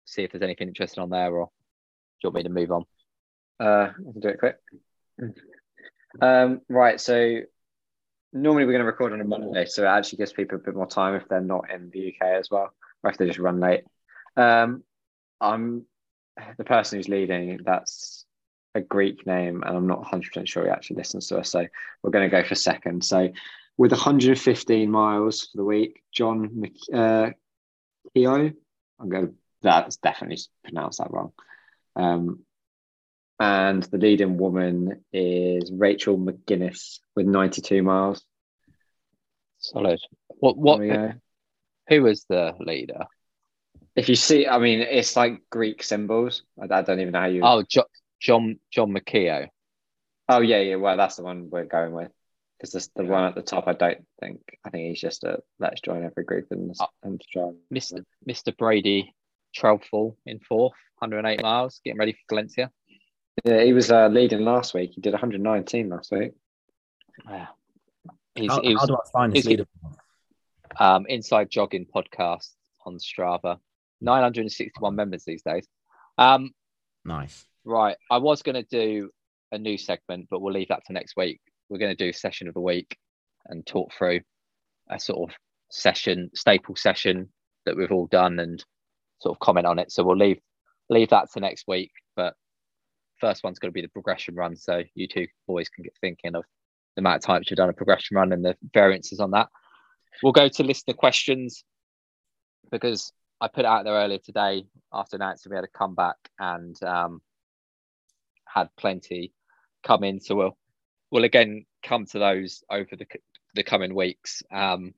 see if there's anything interesting on there, or do you want me to move on? Uh, I can do it quick. Um, right. So normally we're going to record on a Monday, so it actually gives people a bit more time if they're not in the UK as well, or if they just run late. Um, I'm the person who's leading. That's a Greek name, and I'm not 100 percent sure he actually listens to us. So we're going to go for second. So with 115 miles for the week, John Mc, uh, Keogh. I'm going. To, that's definitely pronounced that wrong. Um, and the leading woman is Rachel McGuinness with 92 miles. Solid. What? What? Who was the leader? If you see, I mean, it's like Greek symbols. I, I don't even know how you. Oh, jo- John John McKeough. Oh, yeah, yeah. Well, that's the one we're going with. Because the one at the top, I don't think. I think he's just a let's join every group and, Oh. and try. Mr. Mr. Brady Trelfall in fourth, 108 miles, getting ready for Valencia. Yeah, he was uh, leading last week. He did 119 last week. Yeah. He's, How, he was how do I find this leader? um, Inside Jogging podcast on Strava. 961 members these days. Um, Nice. right. I was going to do a new segment, but we'll leave that to next week. We're going to do session of the week and talk through a sort of session, staple session that we've all done and sort of comment on it. So we'll leave leave that to next week. But first one's going to be the progression run. So you two boys can get thinking of the amount of times you've done a progression run and the variances on that. We'll go to listener questions because I put it out there earlier today after announcing we had a comeback and um, had plenty come in. So we'll we'll again come to those over the the coming weeks. Um,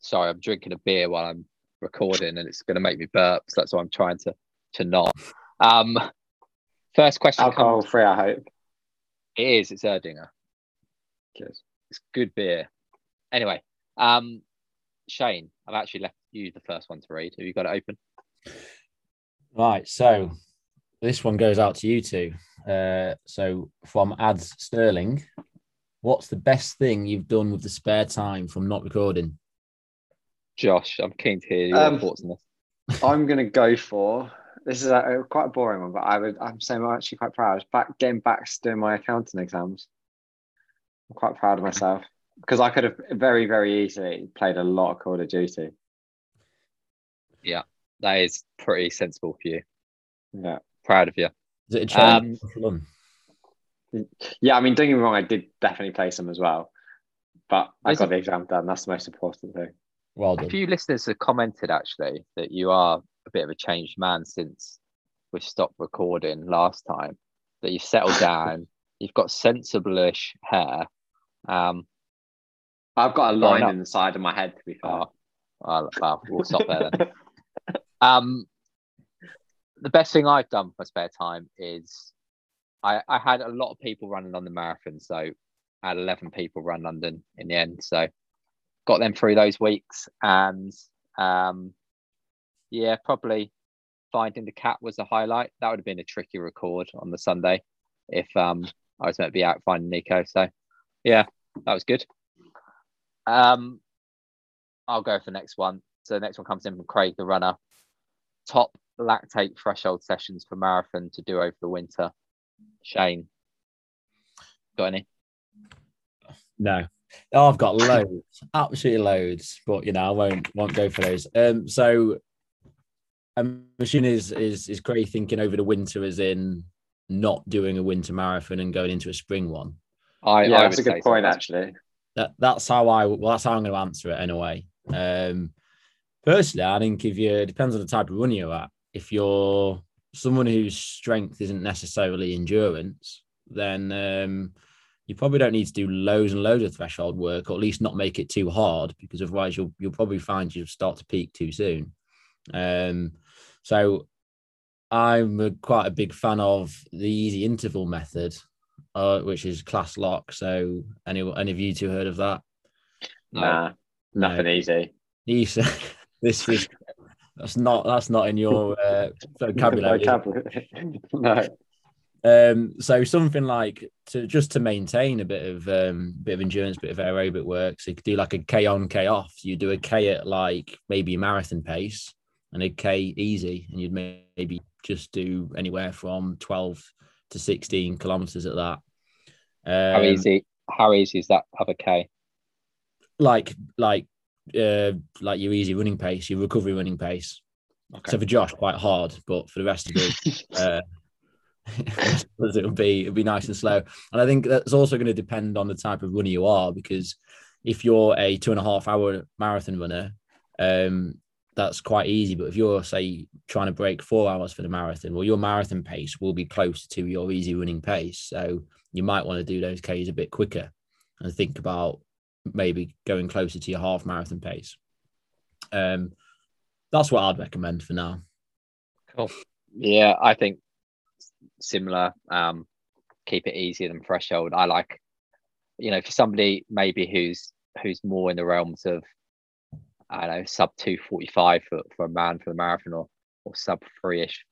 sorry, I'm drinking a beer while I'm recording, and it's going to make me burp. So that's why I'm trying to to not. Um, first question Alcohol comes. free, I hope. It is. It's Erdinger. Cheers. It's good beer. Anyway, um, Shane, I've actually left you the first one to read. Have you got it open? Right. So this one goes out to you two. Uh, so from Ads Sterling, what's the best thing you've done with the spare time from not recording? Josh, I'm keen to hear your Um, thoughts on this. I'm going to go for this is a, quite a boring one, but I would I'm saying I'm actually quite proud. Back getting back to doing my accounting exams. I'm quite proud of myself because I could have very very easily played a lot of Call of Duty. Yeah, that is pretty sensible for you. Yeah, Proud of you. Is it a training run? yeah. I mean, don't get me wrong, I did definitely play some as well, but I got the exam done. That's the most important thing. Well A few listeners have commented actually that you are a bit of a changed man since we stopped recording last time. That you've settled down, you've got sensible-ish hair. Um, I've got a line in the side of my head. To be fair, oh, well, well, we'll stop there then. Um, the best thing I've done for my spare time is I, I had a lot of people running on the marathon, so I had eleven people run London in the end. So got them through those weeks, and um, yeah, probably finding the cat was a highlight. That would have been a tricky record on the Sunday if um, I was meant to be out finding Nico. So yeah, that was good. Um, I'll go for the next one. So the next one comes in from Craig, the runner. Top lactate threshold sessions for marathon to do over the winter. Shane, got any? No. Oh, I've got loads, absolutely loads, but you know, I won't won't go for those. Um, so I'm assuming is is is Craig thinking over the winter as in not doing a winter marathon and going into a spring one. I, yeah, I that's a good so. point actually. That that's how I well, that's how I'm going to answer it anyway. Um, personally, I think if you it depends on the type of run you're at. If you're someone whose strength isn't necessarily endurance, then um, you probably don't need to do loads and loads of threshold work, or at least not make it too hard, because otherwise you'll you'll probably find you'll start to peak too soon. Um, so I'm a, quite a big fan of the easy interval method, uh, which is Klaas Lok. So any any of you two heard of that? No. Nah, nothing easy. Easy. this is that's not that's not in your uh, vocabulary. is it? Vocabulary. no. Um, so something like to just to maintain a bit of um, bit of endurance, bit of aerobic work. So you could do like a K on, K off. You do a K at like maybe a marathon pace and a K easy, and you'd maybe just do anywhere from twelve to sixteen kilometers at that. How Um, easy? How easy is that other K? Like like uh, like your easy running pace, your recovery running pace. Okay. So for Josh, quite hard, but for the rest of us, uh, it'll be it'll be nice and slow. And I think that's also going to depend on the type of runner you are, because if you're a two and a half hour marathon runner, um, that's quite easy. But if you're say trying to break four hours for the marathon, well, your marathon pace will be close to your easy running pace. So you might want to do those Ks a bit quicker and think about maybe going closer to your half marathon pace. Um, that's what I'd recommend for now. Cool. Yeah, I think similar. Um, keep it easier than threshold. I like, you know, for somebody maybe who's who's more in the realms of, I don't know, sub two forty five for, for a man for the marathon or or sub three ish,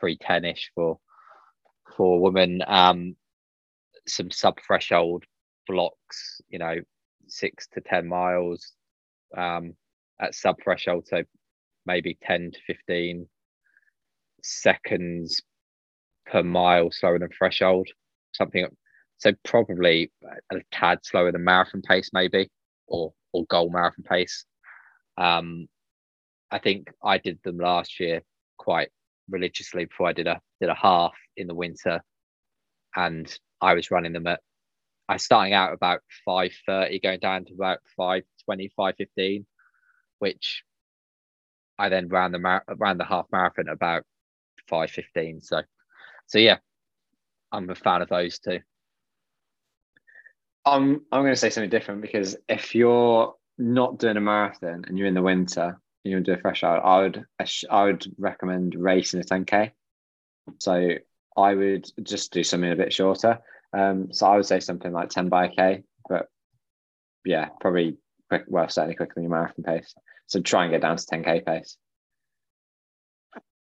three ten ish for for a woman. Um, some sub threshold blocks, you know, six to ten miles, um, at sub threshold. So maybe 10 to 15 seconds per mile slower than threshold something so probably a tad slower than marathon pace maybe or or goal marathon pace um i think i did them last year quite religiously before i did a did a half in the winter and i was running them at i starting out about 530 going down to about 520 515 which I then ran the mar- ran the half marathon about five fifteen. So, so yeah, I'm a fan of those two. I'm I'm going to say something different because if you're not doing a marathon and you're in the winter and you want to do a fresh out, I would I would recommend racing a 10k. So I would just do something a bit shorter. Um, so I would say something like 10 by a k, but yeah, probably quick. Well, certainly quicker than your marathon pace. So try and get down to 10k pace.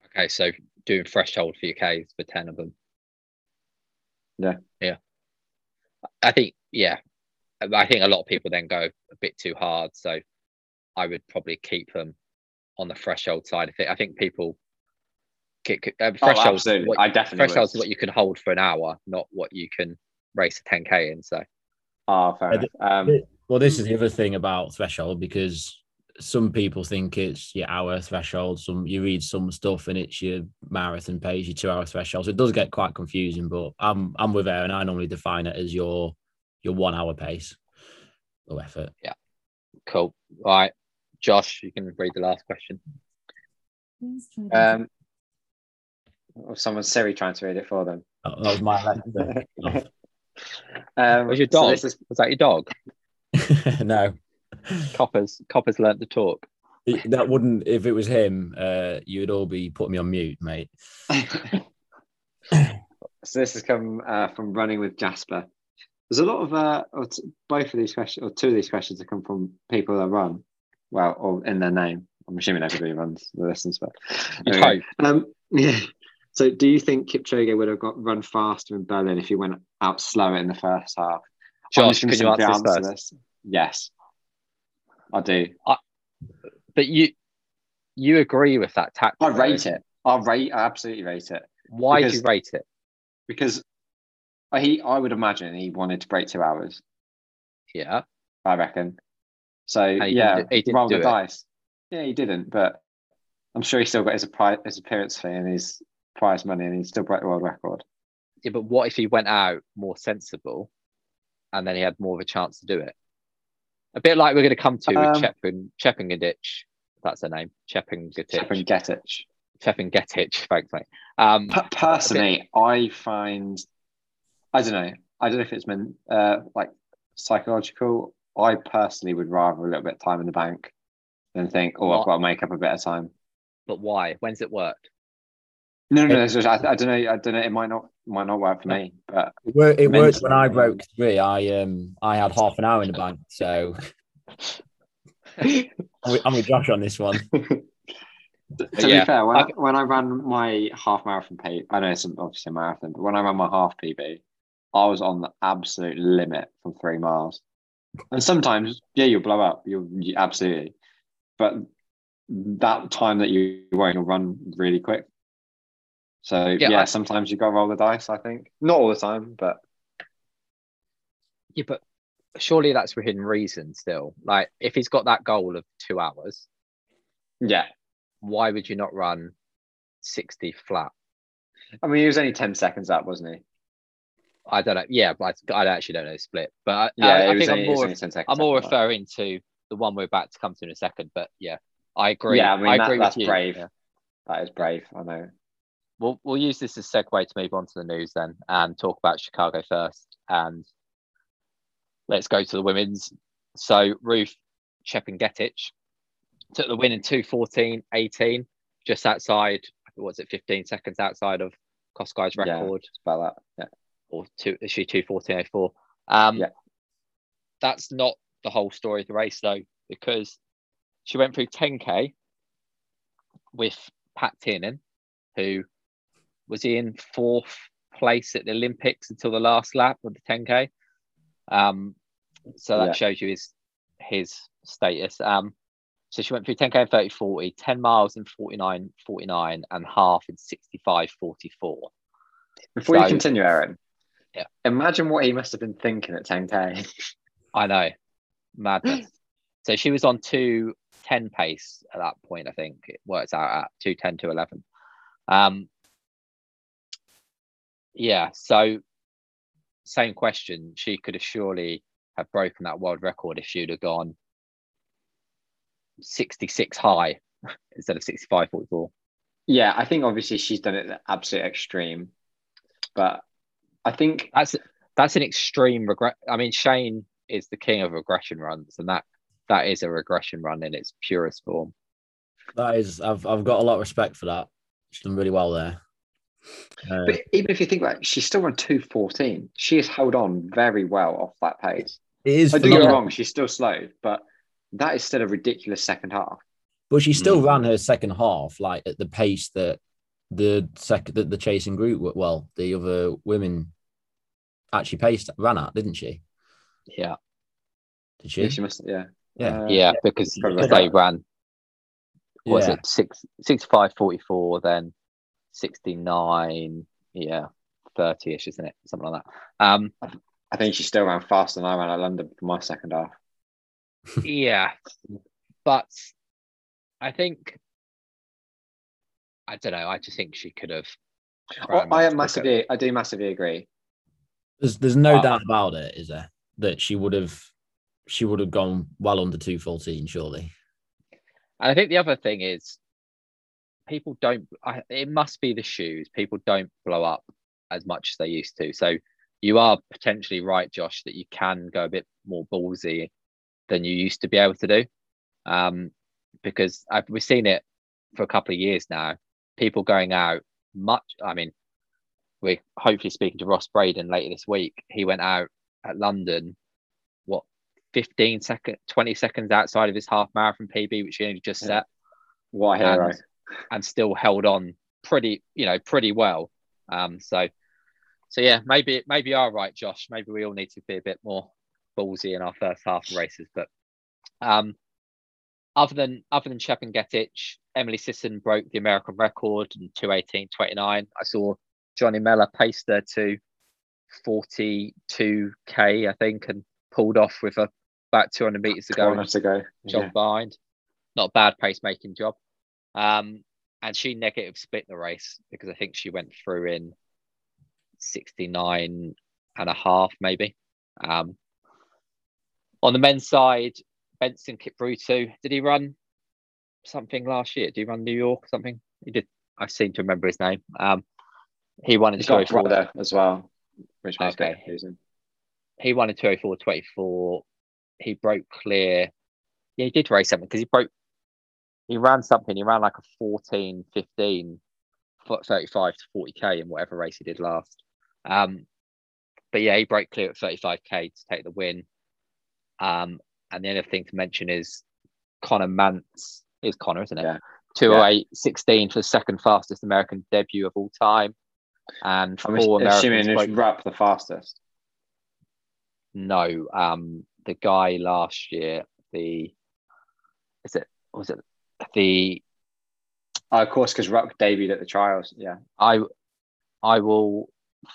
Okay, so doing threshold for your Ks for ten of them. Yeah. yeah. I think yeah, I think a lot of people then go a bit too hard. So I would probably keep them on the threshold side of it. I think people. Kick, uh, Oh, absolutely. what, I definitely thresholds would. is what you can hold for an hour, not what you can race a 10k in. So Oh, fair enough. Um, Well, this is the other thing about threshold because some people think it's your hour threshold. Some you read some stuff and it's your marathon pace, your two hour threshold. So it does get quite confusing. But I'm I'm with Aaron. I normally define it as your your one hour pace, low effort. Yeah. Cool. All right, Josh, you can read the last question. um, or someone's Siri trying to read it for them. That, that was my Alexa. Um, Was your so dog? this is- Was that your dog? no, Coppers. Coppers learnt to talk. that wouldn't. If it was him, uh, you would all be putting me on mute, mate. so this has come uh, from running with Jasper. There's a lot of uh, or t- both of these questions, or two of these questions, have come from people that run. Well, or in their name. I'm assuming everybody runs the listens, but Anyway, um, yeah. So, do you think Kipchoge would have got run faster in Berlin if he went out slower in the first half? Josh, can you simply answer this this. Yes, I do. But you you agree with that tactic? I rate it. I rate. I absolutely rate it Why do you rate it? because he. I would imagine he wanted to break two hours. Yeah. I reckon. So he yeah, didn't he didn't roll the it. dice. Yeah, he didn't, but I'm sure he still got his, his appearance fee and his prize money, and he still broke the world record. Yeah, but what if he went out more sensible and then he had more of a chance to do it? A bit like we're going to come to Um, with Chepin, Chepingadich. That's her name. Chepingatich. Chapin Getich. Chepingetich, thanks, mate. Um, P- personally, I find I don't know. I don't know if it's meant uh, like psychological. I personally would rather a little bit of time in the bank than think, oh, What? I've got to make up a bit of time. But why? When's it worked? No, no, no. I, I don't know. I don't know. It might not might not work for me, but It, wor- it worked when I broke three. I um I had half an hour in the bank, so I'm with, I'm with Josh on this one. to Yeah, be fair, when I, I- when I ran my half marathon PB, I know it's obviously a marathon, but when I ran my half PB, I was on the absolute limit from three miles. And sometimes, yeah, you'll blow up. You'll you, absolutely, but that time that you won't, you'll run really quick. So Yeah, yeah, I- sometimes you got to roll the dice. I think not all the time, but Yeah, but surely that's within reason still. Like if he's got that goal of two hours, yeah. why would you not run 60 flat? I mean, he was only ten seconds up, wasn't he? I don't know. Yeah, but I, I actually don't know the split. But I, Yeah, I, I think only, I'm more, only 10 seconds I'm more up. referring to the one we're about to come to in a second. But yeah, I agree. Yeah, I mean, that- agree that's with you. brave. Yeah. That is brave. I know. We'll we'll use this as a segue to move on to the news then and talk about Chicago first. And let's go to the women's. So Ruth Chepngetich took the win in 214 18, just outside, what was it, 15 seconds outside of Kosgei's record, It's about that. Yeah. or two, is she 214 Um, Yeah. That's not the whole story of the race, though, because she went through 10K with Pat Tiernan, who was he in fourth place at the Olympics until the last lap of the 10K. Um, so that Yeah. shows you his his status. Um, so she went through 10K and 30 40, 10 miles in 49 49, and half in 65 44. Before you continue, Aaron, Yeah. imagine what he must have been thinking at 10k. I know, madness. so she was on 210 pace at that point, I think it works out at 210 to 11. Um, yeah, so same question. She could have surely have broken that world record if she'd have gone 66 high instead of 65 44. Yeah, I think obviously she's done it at the absolute extreme, but I think That's that's an extreme regret. I mean, Shane is the king of regression runs, and that that is a regression run in its purest form. That is, I've I've got a lot of respect for that. She's done really well there. Uh, but even if you think about it, she's still run 214. She has held on very well off that pace. it is, I do get wrong, she's still slow, but that is still a ridiculous second half. but she still Mm. ran her second half like at the pace that the second that the chasing group, were- well, the other women actually paced ran at, didn't she? Yeah, Did she? Yeah, she must, yeah. Yeah. Uh, yeah, because probably because right. they ran. Was Yeah. it six, 65, 44, then 69, yeah, 30 ish, isn't it? Something like that. Um, I think she still ran faster than I ran at London for my second half. yeah, but I think, I don't know, I just think she could have. Well, ran I much quicker. massively, I do massively agree. There's there's no Uh, doubt about it, is there? That she would have she would have gone well under two fourteen, surely. And I think the other thing is, people don't. I, it must be the shoes. People don't blow up as much as they used to. So you are potentially right, Josh, that you can go a bit more ballsy than you used to be able to do. Um, because I've, we've seen it for a couple of years now. People going out much. I mean, we're hopefully speaking to Ross Braden later this week. He went out at London, what, 15 seconds, 20 seconds outside of his half marathon PB, which he only just set What a hero. And, and still held on pretty, you know, pretty well. Um, so, so yeah, maybe maybe you are right, Josh. Maybe we all need to be a bit more ballsy in our first half of races. But um, other than other than Chepngetich, Emily Sisson broke the American record in 218.29. I saw Johnny Mellor paced her to 42k, I think, and pulled off with a, about 200 meters to go. Corner to go. job Yeah. behind. Not a bad pace making job. Um, and she negative split the race because I think she went through in 69 and a half, maybe. Um, on the men's side, Benson Kipruto, did he run something last year? Did he run New York or something? He did. I seem to remember his name. Um, he won in He's got a 204. brother as well, which makes Okay. confusing. he won in 204 24. He broke clear. Yeah, he did race something because he broke, he ran something. He ran like a 14 15 foot 35 to 40k in whatever race he did last. Um, but yeah, he broke clear at 35k to take the win. Um, and the other thing to mention is Conner Mantz is Conner, isn't it? Yeah. 208 16 for the second fastest American debut of all time. And I'm four assuming Americans it's the fastest. No, um, the guy last year, the is it was it the Oh, of course, because Rupp debuted at the trials. Yeah. I I will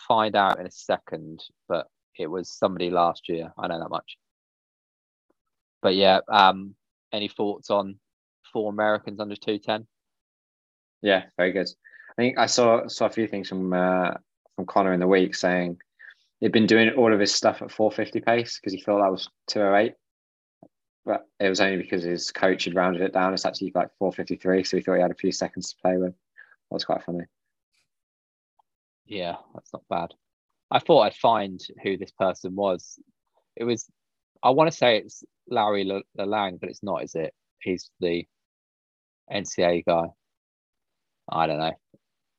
find out in a second, but it was somebody last year. I know that much. But yeah, um, any thoughts on four Americans under two ten? Yeah, very good. I think I saw saw a few things from uh, from Conner in the week saying he'd been doing all of his stuff at 450 pace because he thought that was 208. But it was only because his coach had rounded it down. It's actually like 453, so he thought he had a few seconds to play with. That was quite funny. Yeah, that's not bad. I thought I'd find who this person was. It was, I want to say it's Lawi Lalang, but it's not, is it? He's the NCA guy. I don't know.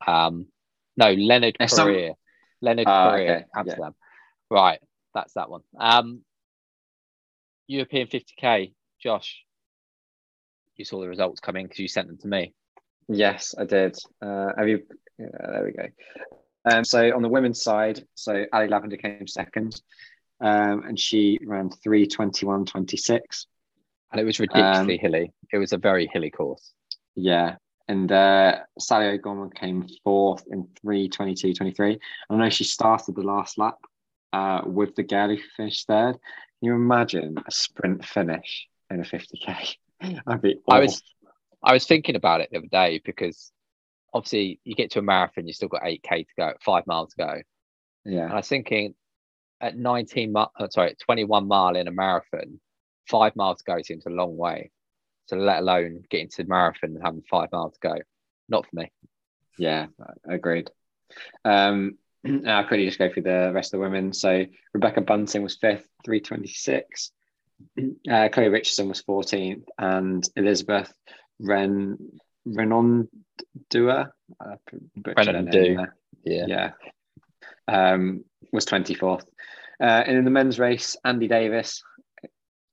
Um, no, Leonard some- Korir. Leonard Ah, Korir, okay, yeah. Amsterdam. Right, that's that one. Um, European 50k, Josh. You saw the results coming because you sent them to me. Yes, I did. Uh, have you? Yeah, there we go. Um, so on the women's side, so Ali Lavender came second, um, and she ran 321.26. And it was ridiculously Um, hilly. It was a very hilly course. Yeah. And uh, Sally O'Gorman came fourth in 322.23. I know she started the last lap uh, with the girl who finished third. Can you imagine a sprint finish in a 50k? I'd be I awful. was I was thinking about it the other day because obviously you get to a marathon, you still got 8k to go, five miles to go. And yeah, I was thinking at 19 mi- uh, sorry, at 21 mile in a marathon, five miles to go seems a long way. So let alone getting to the marathon and having five miles to go. Not for me. yeah, agreed. Um, I'll quickly just go through the rest of the women. So Rebecca Bunting was fifth, 326. Uh, Chloe Richardson was 14th, and Elizabeth Ren Renondua, uh, butchered her Renondu. Yeah. yeah, um, was 24th. Uh, and in the men's race, Andy Davies,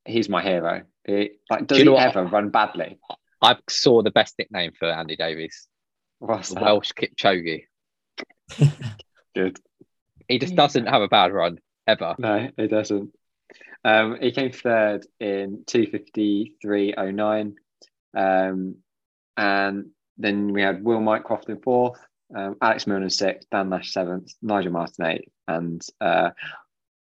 he's my hero. He, like, does you know he what? ever run badly? I saw the best nickname for Andy Davies. What's the that? Welsh Kipchoge. Good. He just doesn't have a bad run ever. No, he doesn't. Um, he came third in 253.09. Um, and then we had Will Mycroft in fourth, um, Alex Milne in sixth, Dan Nash seventh, Nigel Martin eighth. And uh,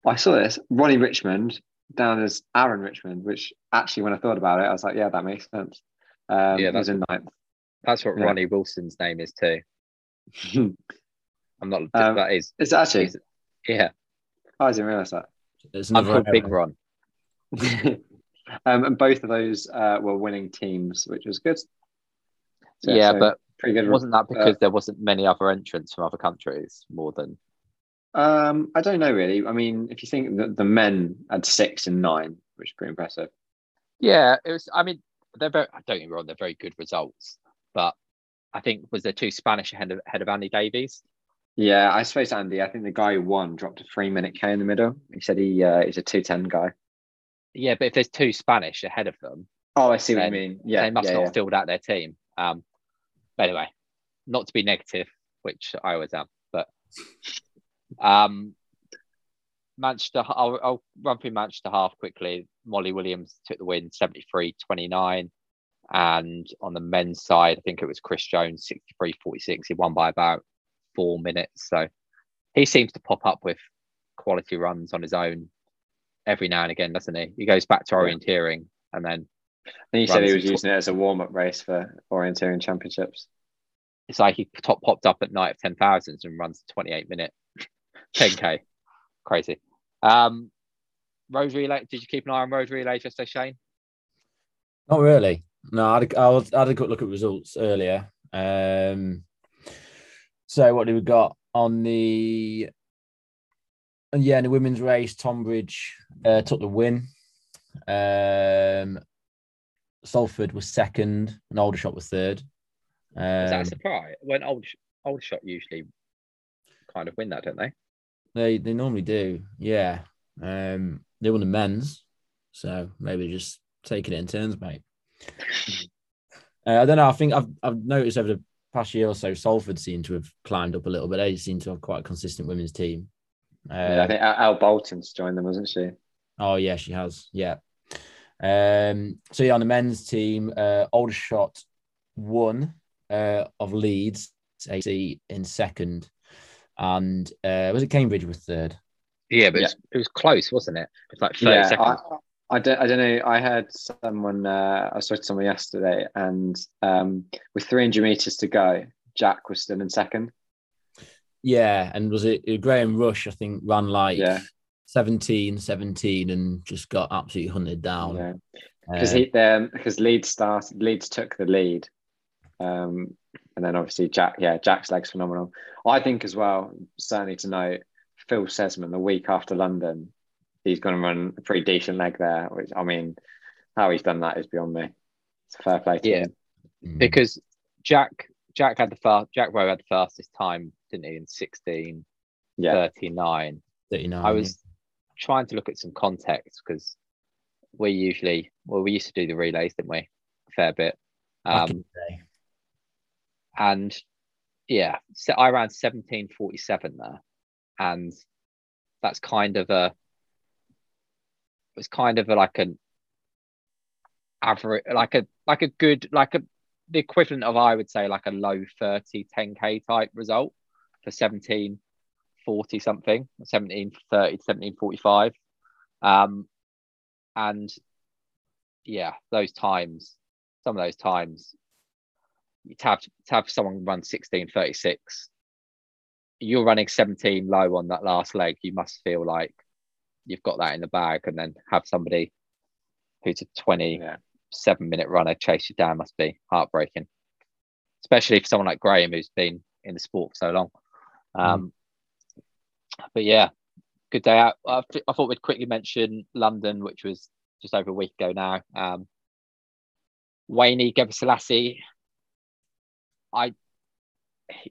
I saw this Ronnie Richmond down as Aaron Richmond, which actually, when I thought about it, I was like, yeah, that makes sense. Um, Yeah, he was in ninth. That's what Yeah. Ronnie Wilson's name is too. I'm not. Um, that is. it's actually, He's- Yeah, I didn't realize that. It's I'm called Big error. Ron. um, and both of those uh, were winning teams, which was good. So, yeah, so but pretty good. wasn't that because uh, there wasn't many other entrants from other countries more than? Um, I don't know really. I mean, if you think that the men had six and nine, which is pretty impressive. Yeah, it was. I mean, they're very. I don't get me wrong, they're very good results, but I think was there two Spanish ahead of ahead of Andy Davies. Yeah, I suppose Andy. I think the guy who won dropped a three minute K in the middle. He said he uh, he's a two ten guy. Yeah, but if there's two Spanish ahead of them, Oh, I see what you mean. Yeah, they must yeah, not yeah. filled out their team. Um, but anyway, not to be negative, which I always am, but um, Manchester. I'll, I'll run through Manchester half quickly. Molly Williams took the win, 73-29. and on the men's side, I think it was Chris Jones, 63-46. He won by about four minutes, so he seems to pop up with quality runs on his own every now and again, doesn't he? He goes back to Yeah. orienteering and then And he said he was tw- using it as a warm up race for orienteering championships. it's like he top popped up at night of 10,000s and runs 28 minute 10k. Crazy. Um, road relay. Did you keep an eye on road relay just so Shane? Not really. No, I had, a, I was- I had a good look at results earlier. Um, so what do we got on the and yeah, in the women's race, Tonbridge uh, took the win. Um, Salford was second, and Aldershot was third. Is that Um, a surprise? When old old shot usually kind of win that, don't they? they they normally do, yeah. Um, they won the men's, so maybe just taking it in turns, mate. Uh, I don't know. I think I've I've noticed over the past year or so, Salford seem to have climbed up a little bit. They seem to have quite a consistent women's team. Uh, Yeah, I think Al Al Bolton's joined them, wasn't she? Oh yeah, she has. Yeah. Um. So yeah, on the men's team, uh, Aldershot won uh, of Leeds AC in second, and uh, was it Cambridge was third? Yeah, but Yeah. It, was, it was close, wasn't it? It was like 30 Yeah, seconds. I, I don't, I don't know. I heard someone. Uh, I spoke to someone yesterday, and um, with 300 meters to go, Jack was still in second. Yeah, and was it Graham Rush? I think ran like Yeah. 17, 17 and just got absolutely hunted down. Yeah, because Uh, he um, because Leeds started. Leeds took the lead, um, and then obviously Jack. Yeah, Jack's legs phenomenal. I think as well. Certainly to note, Phil Sesemann the week after London, he's going to run a pretty decent leg there. Which I mean, how he's done that is beyond me. It's a fair play to Yeah. him. mm, because Jack Jack had the fast Jack Rowe had the fastest time, didn't he, in 16 Yeah, 39. 39, I was trying to look at some context because we usually well we used to do the relays, didn't we? A fair bit. yeah, back in Um, and yeah, so I ran 1747 there. And that's kind of a it was kind of like an average like a like a good like a the equivalent of I would say like a low 30 10k type result for 17 40 something 17 30 17 45 um and yeah those times some of those times to have to have someone run 16 36 you're running 17 low on that last leg you must feel like you've got that in the bag and then have somebody who's a 20 yeah. minute runner chase you down must be heartbreaking, especially for someone like Graham who's been in the sport for so long. Um, But yeah, good day out. I, I thought we'd quickly mention London, which was just over a week ago now. Um, Weynay Ghebresilasie, I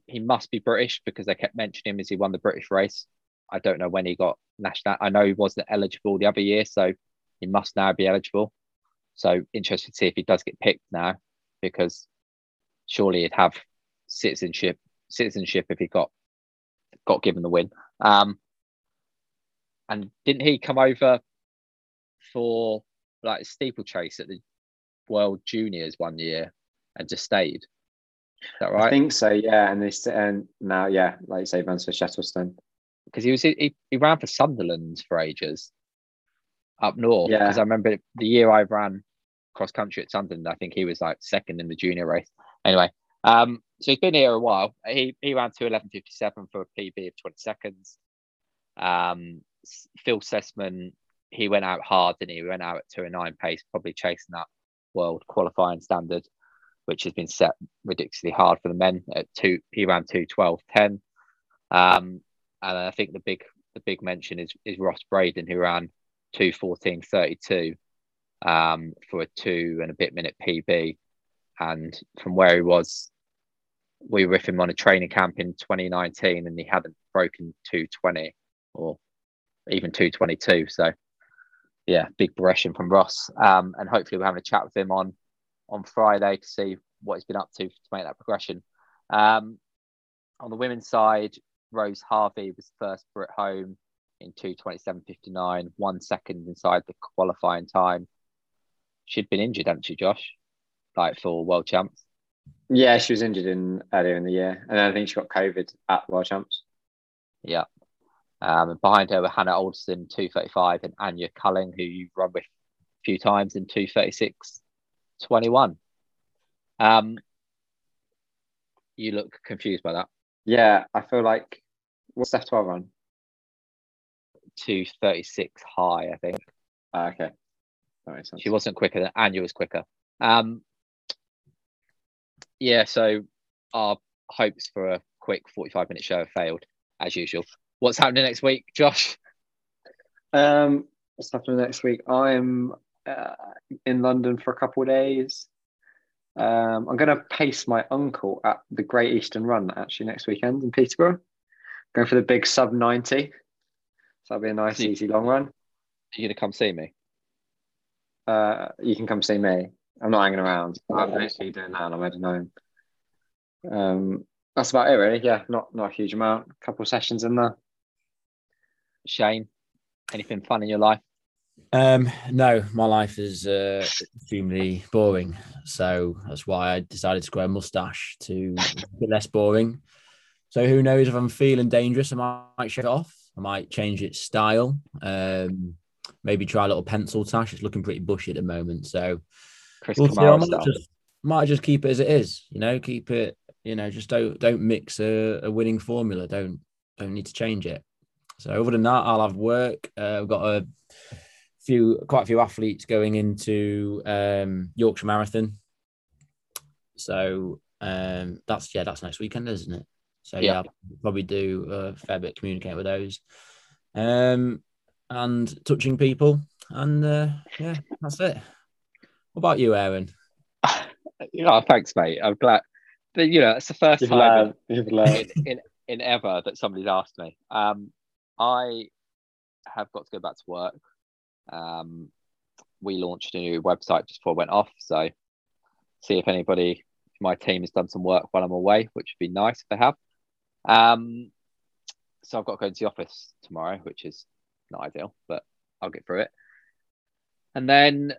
he must be British because they kept mentioning him as he won the British race. I don't know when he got national. I know he wasn't eligible the other year, so he must now be eligible. So interested to see if he does get picked now, because surely he'd have citizenship citizenship if he got got given the win. Um, and didn't he come over for like a steeplechase at the World Juniors one year and just stayed? Is that right? I think so. Yeah, and this and now, yeah, like you say, runs for Shettleston. Because he was he, he ran for Sunderland for ages up north. Yeah. Because I remember the year I ran cross country at Sunderland, I think he was like second in the junior race. Anyway, um, so he's been here a while. He he ran to eleven fifty seven for a PB of twenty seconds. Um, Phil Sesemann, he went out hard, didn't he? He went out at two and nine pace, probably chasing that world qualifying standard, which has been set ridiculously hard for the men. At two, he ran two twelve ten. Um, and I think the big the big mention is is Ross Braden who ran two fourteen thirty two um, for a two and a bit minute PB. And from where he was, we were with him on a training camp in 2019 and he hadn't broken 220 or even 222. So, yeah, big progression from Ross. Um, and hopefully, we're having a chat with him on on Friday to see what he's been up to to make that progression. Um, on the women's side, Rose Harvey was first for at home in 227.59, one second inside the qualifying time. She'd been injured, hadn't she, Josh? Like for world champs. Yeah, she was injured in earlier in the year, and then I think she got COVID at World Champs. Yeah. Um, and behind her were Hannah Alderson, 235, and Anya Culling, who you've run with a few times in 236.21. Um, you look confused by that. Yeah, I feel like what's Steph Twell run? 236 high, I think. Ah, okay, that makes sense. She wasn't quicker than Anya was quicker. Um, yeah, so our hopes for a quick 45 minute show have failed as usual. What's happening next week, Josh? Um, what's happening next week? I'm uh, in London for a couple of days. Um, I'm going to pace my uncle at the Great Eastern Run actually next weekend in Peterborough. Going for the big sub 90. So that'll be a nice, you- easy long run. Are you gonna come see me? Uh, you can come see me. I'm not hanging around. I'm actually doing that and I'm heading home. Um, that's about it, really. Yeah, not not a huge amount. A couple of sessions in there. Shane, anything fun in your life? Um, no, my life is uh, extremely boring. So that's why I decided to grow a mustache to be less boring. So who knows if I'm feeling dangerous, I might shave it off. I might change its style. Um, maybe try a little pencil tash. It's looking pretty bushy at the moment. So Chris we'll see. I might just, might just keep it as it is. You know, keep it. You know, just don't don't mix a, a winning formula. Don't don't need to change it. So other than that, I'll have work. Uh, I've got a few, quite a few athletes going into um, Yorkshire Marathon. So um, that's yeah, that's next weekend, isn't it? So Yeah. yeah, I'll probably do a fair bit communicate with those, um, and touching people, and uh, yeah, that's it. What about you, Aaron? Oh, thanks, mate. I'm glad. But, you know, it's the first You've time learned. You've in, learned. in, in, in ever that somebody's asked me. Um, I have got to go back to work. Um, we launched a new website just before I went off. So, see if anybody, my team has done some work while I'm away, which would be nice if they have. Um, so, I've got to go into the office tomorrow, which is not ideal, but I'll get through it. And then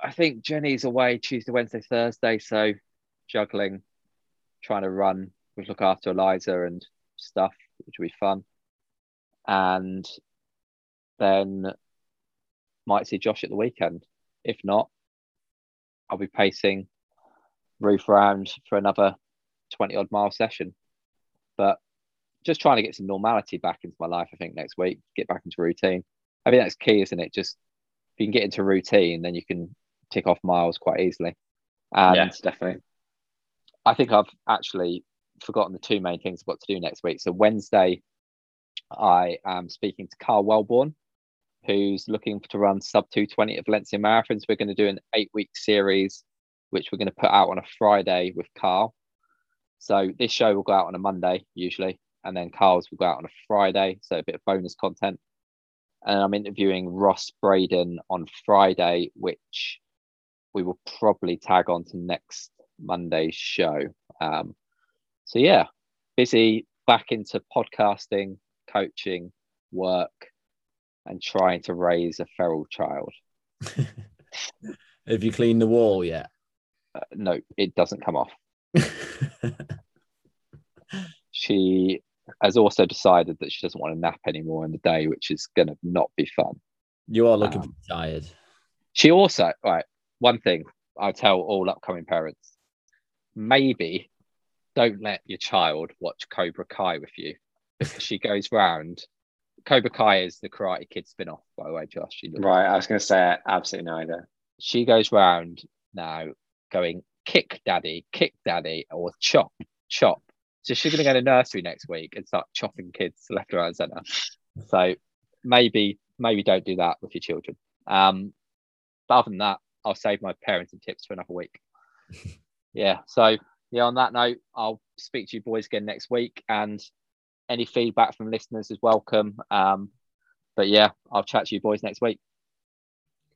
I think Jenny's away Tuesday, Wednesday, Thursday. So, juggling, trying to run, we look after Eliza and stuff, which will be fun. And then might see Josh at the weekend. If not, I'll be pacing Ruth around for another 20 odd mile session. But just trying to get some normality back into my life, I think, next week, get back into routine. I think that's key, isn't it? Just if you can get into routine, then you can tick off miles quite easily. And yes, definitely. I think I've actually forgotten the two main things I've got to do next week. So Wednesday, I am speaking to Karl Welborn, who's looking to run sub 220 at Valencia Marathons. We're going to do an eight week series, which we're going to put out on a Friday with Karl. So this show will go out on a Monday usually, and then Karl's will go out on a Friday. So a bit of bonus content. And I'm interviewing Ross Braden on Friday, which we will probably tag on to next Monday's show. Um, so yeah, busy back into podcasting, coaching, work, and trying to raise a feral child. Have you cleaned the wall yet? Uh, no, it doesn't come off. She has also decided that she doesn't want to nap anymore in the day, which is going to not be fun. you are looking Um, tired. She also, right, one thing I'll tell all upcoming parents maybe don't let your child watch Cobra Kai with you because she goes round. Cobra Kai is the Karate Kid spin off, by the way, Josh. You look- Right. I was going to say absolutely neither. She goes round now going, kick daddy, kick daddy, or chop, chop. So she's going to go to nursery next week and start chopping kids left, right, and centre. So maybe, maybe don't do that with your children. Um, but other than that, I'll save my parenting tips for another week. yeah. So yeah, on that note, I'll speak to you boys again next week, and any feedback from listeners is welcome. Um, but yeah, I'll chat to you boys next week.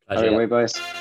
Pleasure. Away, boys.